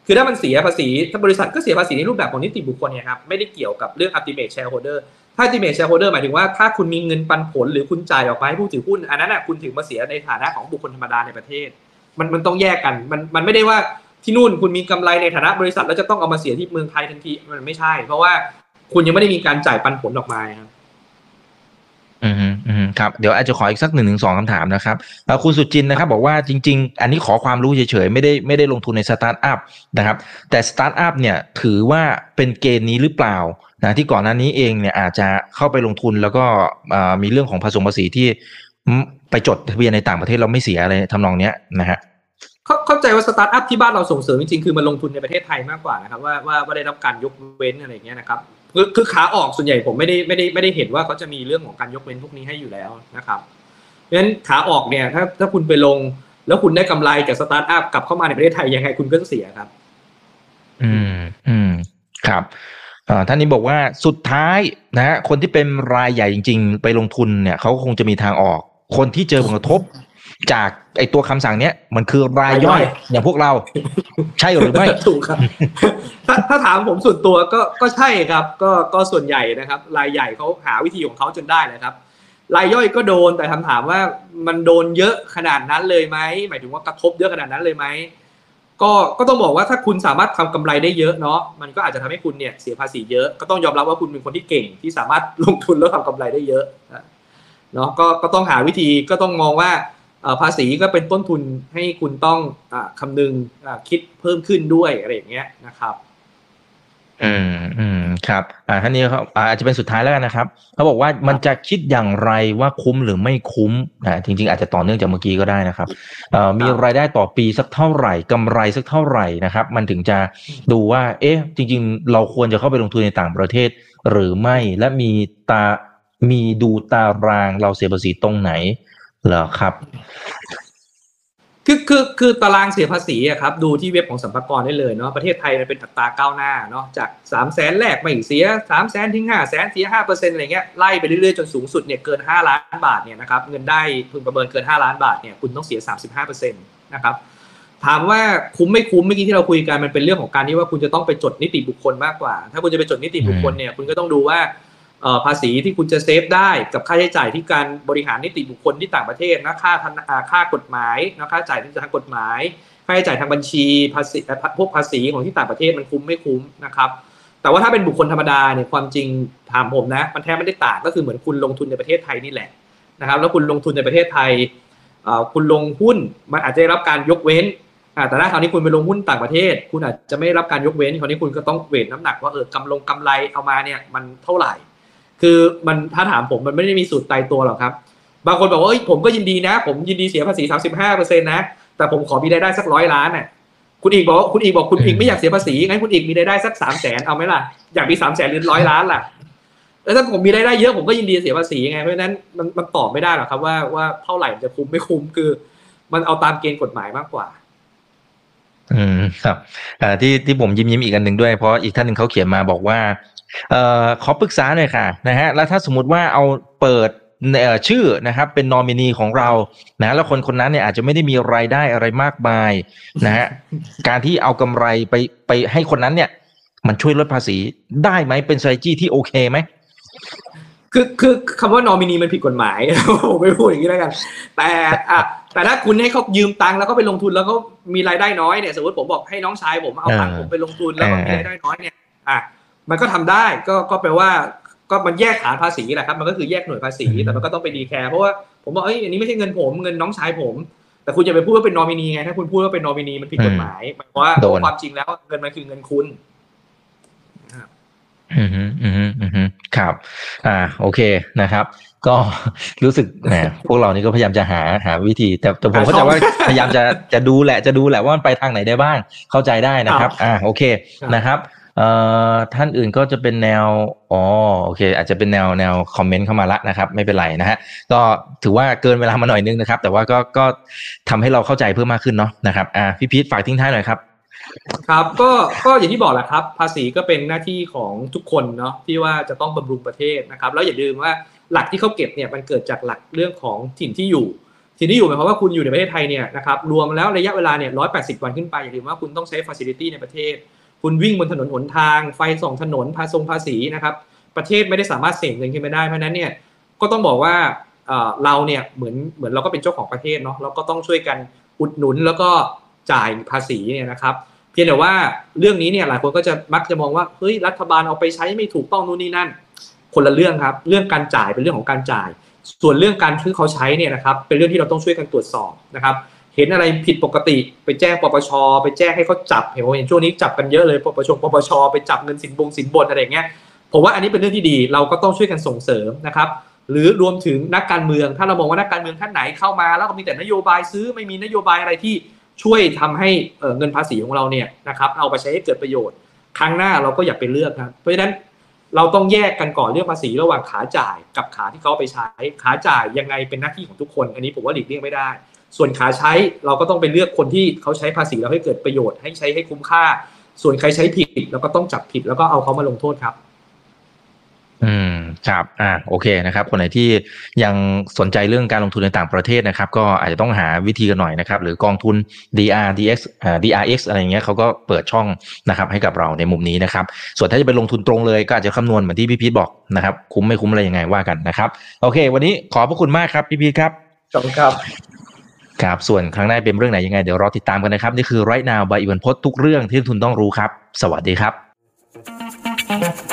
คือถ้ามันเสียภาษีถ้าบริษัทก็เสียภาษีในรูปแบบของนิติบุคคลเนี่ยครับไม่ได้เกี่ยวกับเรื่อง ultimate shareholder ถ้า ultimate shareholder หมายถึงว่าถ้าคุณมีเงินปันผลหรือคุณจ่ายออกไปให้ผู้ถือหุ้น อันนั้นอะคุณถือมาเสียในฐานะของบุคคลธรรมดาในประเทศ มันมันต้องแยกกันมันมันไม่ได้ว่าที่นู่นคุณมีกำไรในฐานะบริษัทแล้วจะต้องเอามาเสียที่เมืองไทยทันทีมันไม่ใช่ เพราะว่าคุณยังไม่ได้มีการจ่ายปันผลออกมาครับ อืมอืมครับ เดี๋ยวอาจจะขออีกสักหนึ่งถึงสองคำถามนะครับคุณสุจินนะครับ บอกว่าจริง ๆ อันนี้ขอความรู้เฉยๆ ไม่ได้ไม่ได้ลงทุนในสตาร์ทอัพนะครับ แต่สตาร์ทอัพเนี่ยถือว่าเป็นเกณฑ์นี้หรือเปล่านะที่ก่อนหน้านี้เองเนี่ยอาจจะเข้าไปลงทุนแล้วก็มีเรื่องของผสมภาษีที่ไปจดทะเบียนในต่างประเทศเราไม่เสียอะไรทำนองเนี้ยนะฮะเข้าใจว่าสตาร์ทอัพที่บ้านเราส่งเสริมจริงๆคือมันลงทุนในประเทศไทยมากกว่านะครับว่าว่าว่าได้รับการยกเว้นอะไรเงี้ยนะครับ คือคือขาออกส่วนใหญ่ผมไม่ได้ไม่ได้ไม่ได้เห็นว่าเขาจะมีเรื่องของการยกเว้นพวกนี้ให้อยู่แล้วนะครับเพราะฉะนั้นขาออกเนี่ยถ้าถ้าคุณไปลง แล้วคุณได้กำไรจากสตาร์ทอัพกลับเข้ามาในประเทศไทยยังไงคุณก็เสียครับ อืมอืมครับท่านนี้บอกว่าสุดท้ายนะฮะคนที่เป็นรายใหญ่จริง ๆ ไปลงทุนเนี่ยเขาคงจะมีทางออก คนที่เจอผลกระทบ จากไอตัวคำสั่งเนี้ยมันคือรายย่อยอย่างพวกเรา ใช่หรือไม่ถูกครับ ถ้าถ้าถามผมส่วนตัวก็ก็ใช่ครับ ก็ก็ส่วนใหญ่นะครับ รายใหญ่เขาหาวิธีของเขาจนได้เลยครับ รายย่อยก็โดนแต่คำถามว่ามันโดนเยอะขนาดนั้นเลยไหมหมายถึงว่ากระทบเยอะขนาดนั้นเลยไหมก็ก็ต้องบอกว่าถ้าคุณสามารถทำกำไรได้เยอะเนาะมันก็อาจจะทำให้คุณเนี่ยเสียภาษีเยอะก็ต้องยอมรับว่าคุณเป็นคนที่เก่งที่สามารถลงทุนแล้วทำกำไรได้เยอะเนาะก็ก็ต้องหาวิธีก็ต้องมองว่า ภาษีก็เป็นต้นทุนให้คุณต้องอคำนึงคิดเพิ่มขึ้นด้วยอะไรอย่างเงี้ยนะครับอืมอืมครับอ่าท่านนี้เขาอาจจะเป็นสุดท้ายแล้วกันนะครับเขาบอกว่ามันจะคิดอย่างไรว่าคุ้มหรือไม่คุ้มอ่าจริง ๆ อาจจะต่อเนื่องจากเมื่อกี้ก็ได้นะครับเอ่อมีรายได้ต่อปีสักเท่าไหร่กำไรสักเท่าไหร่นะครับ มันถึงจะดูว่า เอ๊ะ จริง ๆ เราควรจะเข้าไปลงทุนในต่างประเทศ หรือไม่และมีตามีดูตารางเราเสียภาษีตรงไหน เหรอครับ คือคือคือตารางเสียภาษีอะครับ ดูที่เว็บของสัมภาระได้เลยเนาะประเทศไทยมันเป็นอัตราก้าวหน้าเนาะจากสามแสนแรกไม่เสียสามแสนถึงห้าแสนเสียห้าเปอร์เซ็นต์อะไรเงี้ยไล่ไปเรื่อยๆจนสูงสุดเนี่ยเกินห้าล้านบาทเนี่ยนะครับเงินได้พึงประเมินเกินห้าล้านบาทเนี่ยคุณต้องเสียสามสิบห้าเปอร์เซ็นต์นะครับถามว่าคุ้มไม่คุ้มเมื่อกี้ที่เราคุยกันมันเป็นเรื่องของการที่ว่าคุณจะต้องไปจดนิติบุคคลมากกว่า ถ้าคุณจะไปจดนิติบุคคลเนี่ยคุณก็ต้องดูว่า ภาษีที่คุณจะเซฟได้กับค่าใช้จ่ายที่การบริหารนิติบุคคลที่ต่างประเทศนะค่าทันค่ากฎหมายนะค่าจ่ายทางกฎหมาย ค่าใช้จ่ายทางบัญชีภาษีพวกภาษีของที่ต่างประเทศมันคุ้มไม่คุ้มนะครับแต่ว่าถ้าเป็นบุคคลธรรมดาเนี่ยความจริงถามผมนะมันแทบไม่ได้ต่างก็คือเหมือนคุณลงทุนในประเทศไทยนี่แหละนะครับแล้วคุณลงทุนในประเทศไทยคุณลงหุ้นมันอาจจะได้รับการยกเว้นแต่ถ้าคราวนี้คุณไปลงหุ้นต่างประเทศ คุณอาจจะไม่รับการยกเว้นคราวนี้คุณก็ต้องเวทน้ำหนักว่าเออกำลงกำไรเอามาเนี่ยมันเท่าไหร่ คือมันถ้าถามผมมันไม่ได้มีสูตรตายตัวหรอกครับ บางคนบอกว่าเอ้ยผมก็ยินดีนะ ผมยินดีเสียภาษีสามสิบห้าเปอร์เซ็นต์นะ แต่ผมขอมีรายได้สักร้อยล้านน่ะคุณอีกบอกคุณอีกบอกคุณอีกไม่อยากเสียภาษีงั้นคุณอีกมีรายได้สักสามแสนเอาไหมล่ะอยากมีสามแสนหรือร้อยล้านล่ะแล้วถ้าผมมีรายได้เยอะผมก็ยินดีเสียภาษีไงเพราะฉะนั้นมันมันตอบไม่ได้หรอกครับว่าว่าเท่าไหร่จะคุ้มไม่คุ้มคือ มันเอาตามเกณฑ์กฎหมายมากกว่า อืมครับอ่าที่ที่ผมยิ้มยิ้มอีกอันหนึ่งด้วยเพราะอีกท่านหนึ่งเขาเขียนมาบอกว่าเอ่อขอปรึกษาหน่อยค่ะนะฮะแล้วถ้าสมมติว่าเอาเปิดชื่อนะครับเป็นนอมินีของเรานะแล้วคนคนนั้นเนี่ยอาจจะไม่ได้มีรายได้อะไรมากมายนะฮะการที่เอากำไรไปไปให้คนนั้นเนี่ย มันช่วยลดภาษีได้ไหมเป็น strategy ที่โอเคไหมคือคือคำว่านอมินีมันผิดกฎหมายผมไม่พูดอย่างนี้แล้วกัน แต่อะ แต่ถ้าคุณให้เขายืมตังค์แล้วก็ไปลงทุนแล้วก็มีรายได้น้อยเนี่ยสมมติผมบอกให้น้องชายผมเอาตังค์เออผมไปลงทุนแล้วก็มีเออรายได้น้อยเนี่ยอะมันก็ทำได้ก็ก็แปลว่าก็มันแยกฐานภาษีแหละครับมันก็คือแยกหน่วยภาษีแต่มันก็ต้องไปดีแคร์เพราะว่าผมบอกเอ้ยอันนี้ไม่ใช่เงินผมเงินน้องชายผม แต่คุณจะไปพูดว่าเป็นนอมินีไงถ้าคุณพูดว่าเป็นนอมินีมันผิดกฎหมายหมายความว่าโดนความจริงแล้วเงินมันคือเงินคุณอืมฮึอืมฮึอืมฮึครับ อ่า โอเคนะครับ ก็รู้สึกแหมพวกเรานี่ก็พยายามจะหาหาวิธี แต่แต่ผมหาช่องเข้าใจว่าพยายามจะจะดูแหละจะดูแหละว่ามันไปทางไหนได้บ้าง เข้าใจได้นะครับ อ่าโอเคครับนะครับเอ่อท่านอื่นก็จะเป็นแนวอ๋อโอเค อาจจะเป็นแนวแนวคอมเมนต์เข้ามาละนะครับ ไม่เป็นไรนะฮะก็ถือว่าเกินเวลามาหน่อยนึงนะครับ แต่ว่าก็ก็ทำให้เราเข้าใจเพิ่มมากขึ้นเนาะนะครับอ่าพี่พีทฝากทิ้งท้ายหน่อยครับ ครับก็ก็อย่างที่บอกแหละครับ ภาษีก็เป็นหน้าที่ของทุกคนเนาะที่ว่าจะต้องบำรุงประเทศนะครับ แล้วอย่าลืมว่าหลักที่เขาเก็บเนี่ยมันเกิดจากหลักเรื่องของถิ่นที่อยู่ ถิ่นที่อยู่หมายความว่าคุณอยู่ในประเทศไทยเนี่ยนะครับรวมแล้วระยะเวลาเนี่ยร้อยแปดสิบวันขึ้นไปอย่าลืมว่าคุณต้องใช้ฟ a ซิลิตี้ในประเทศ คุณวิ่งบนถนนหนทาง ไฟส่องถนนภาษงภาษีนะครับประเทศไม่ได้สามารถเสกเงินขึ้นมาได้เพราะนั้นเนี่ยก็ต้องบอกว่าเราเนี่ยเหมือนเหมือนเราก็เป็นเจ้าของประเทศเนาะเราก็ต้องช่วยกันอุดหนุนแล้วก็จ่ายภาษีเนี่ยนะครับ เพียงแต่ว่าเรื่องนี้เนี่ยหลายคนก็จะมักจะมองว่าเฮ้ยรัฐบาลเอาไปใช้ไม่ถูกต้องนู่นนี่นั่น คนละเรื่องครับ เรื่องการจ่ายเป็นเรื่องของการจ่าย ส่วนเรื่องการที่เขาใช้เนี่ยนะครับเป็นเรื่องที่เราต้องช่วยกันตรวจสอบนะครับเห็นอะไรผิดปกติไปแจ้งปปช ไปแจ้งให้เขาจับเห็นผมเห็นช่วงนี้จับกันเยอะเลยปปชปปชไปจับเงินสินบงสินบนอะไรอย่างเงี้ยผมว่าอันนี้เป็นเรื่องที่ดีเราก็ต้องช่วยกันส่งเสริมนะครับหรือรวมถึงนักการเมือง ถ้าเรามองว่านักการเมืองท่านไหนเข้ามา แล้วก็มีแต่นโยบายซื้อไม่มีนโยบายอะไรที่ ช่วยทำให้เงินภาษีของเราเนี่ยนะครับเอาไปใช้ให้เกิดประโยชน์ ครั้งหน้าเราก็อย่าไปเลือกครับเพราะฉะนั้นเราต้องแยกกันก่อนเรื่องภาษีระหว่างขาจ่ายกับขาที่เขาไปใช้ขาจ่ายยังไงเป็นหน้าที่ของทุกคน อันนี้ผมว่าหลีกเลี่ยงไม่ได้ ส่วนขาใช้เราก็ต้องไปเลือกคนที่เขาใช้ภาษีแล้วให้เกิดประโยชน์ให้ใช้ให้คุ้มค่า ส่วนใครใช้ผิดเราก็ต้องจับผิดแล้วก็เอาเขามาลงโทษครับ ครับอ่าโอเคนะครับคนไหนที่ยังสนใจเรื่องการลงทุนในต่างประเทศนะครับ ก็อาจจะต้องหาวิธีกันหน่อยนะครับ หรือกองทุน DR DX อ่า DRX อะไรอย่างเงี้ยเขาก็เปิดช่องนะครับให้กับเราในมุมนี้นะครับ ส่วนถ้าจะไปลงทุนตรงเลยก็อาจจะคำนวณเหมือนที่พี่พีทบอกนะครับ คุ้มไม่คุ้มอะไรยังไงว่ากันนะครับ โอเค วันนี้ขอบพระคุณมากครับพี่พีทครับขอบคุณครับครับส่วนครั้งหน้าเป็นเรื่องไหนยังไงเดี๋ยวรอติดตามกันนะครับ นี่คือ right now by อีวันพดทุกเรื่องที่นักทุนต้องรู้ครับ สวัสดีครับ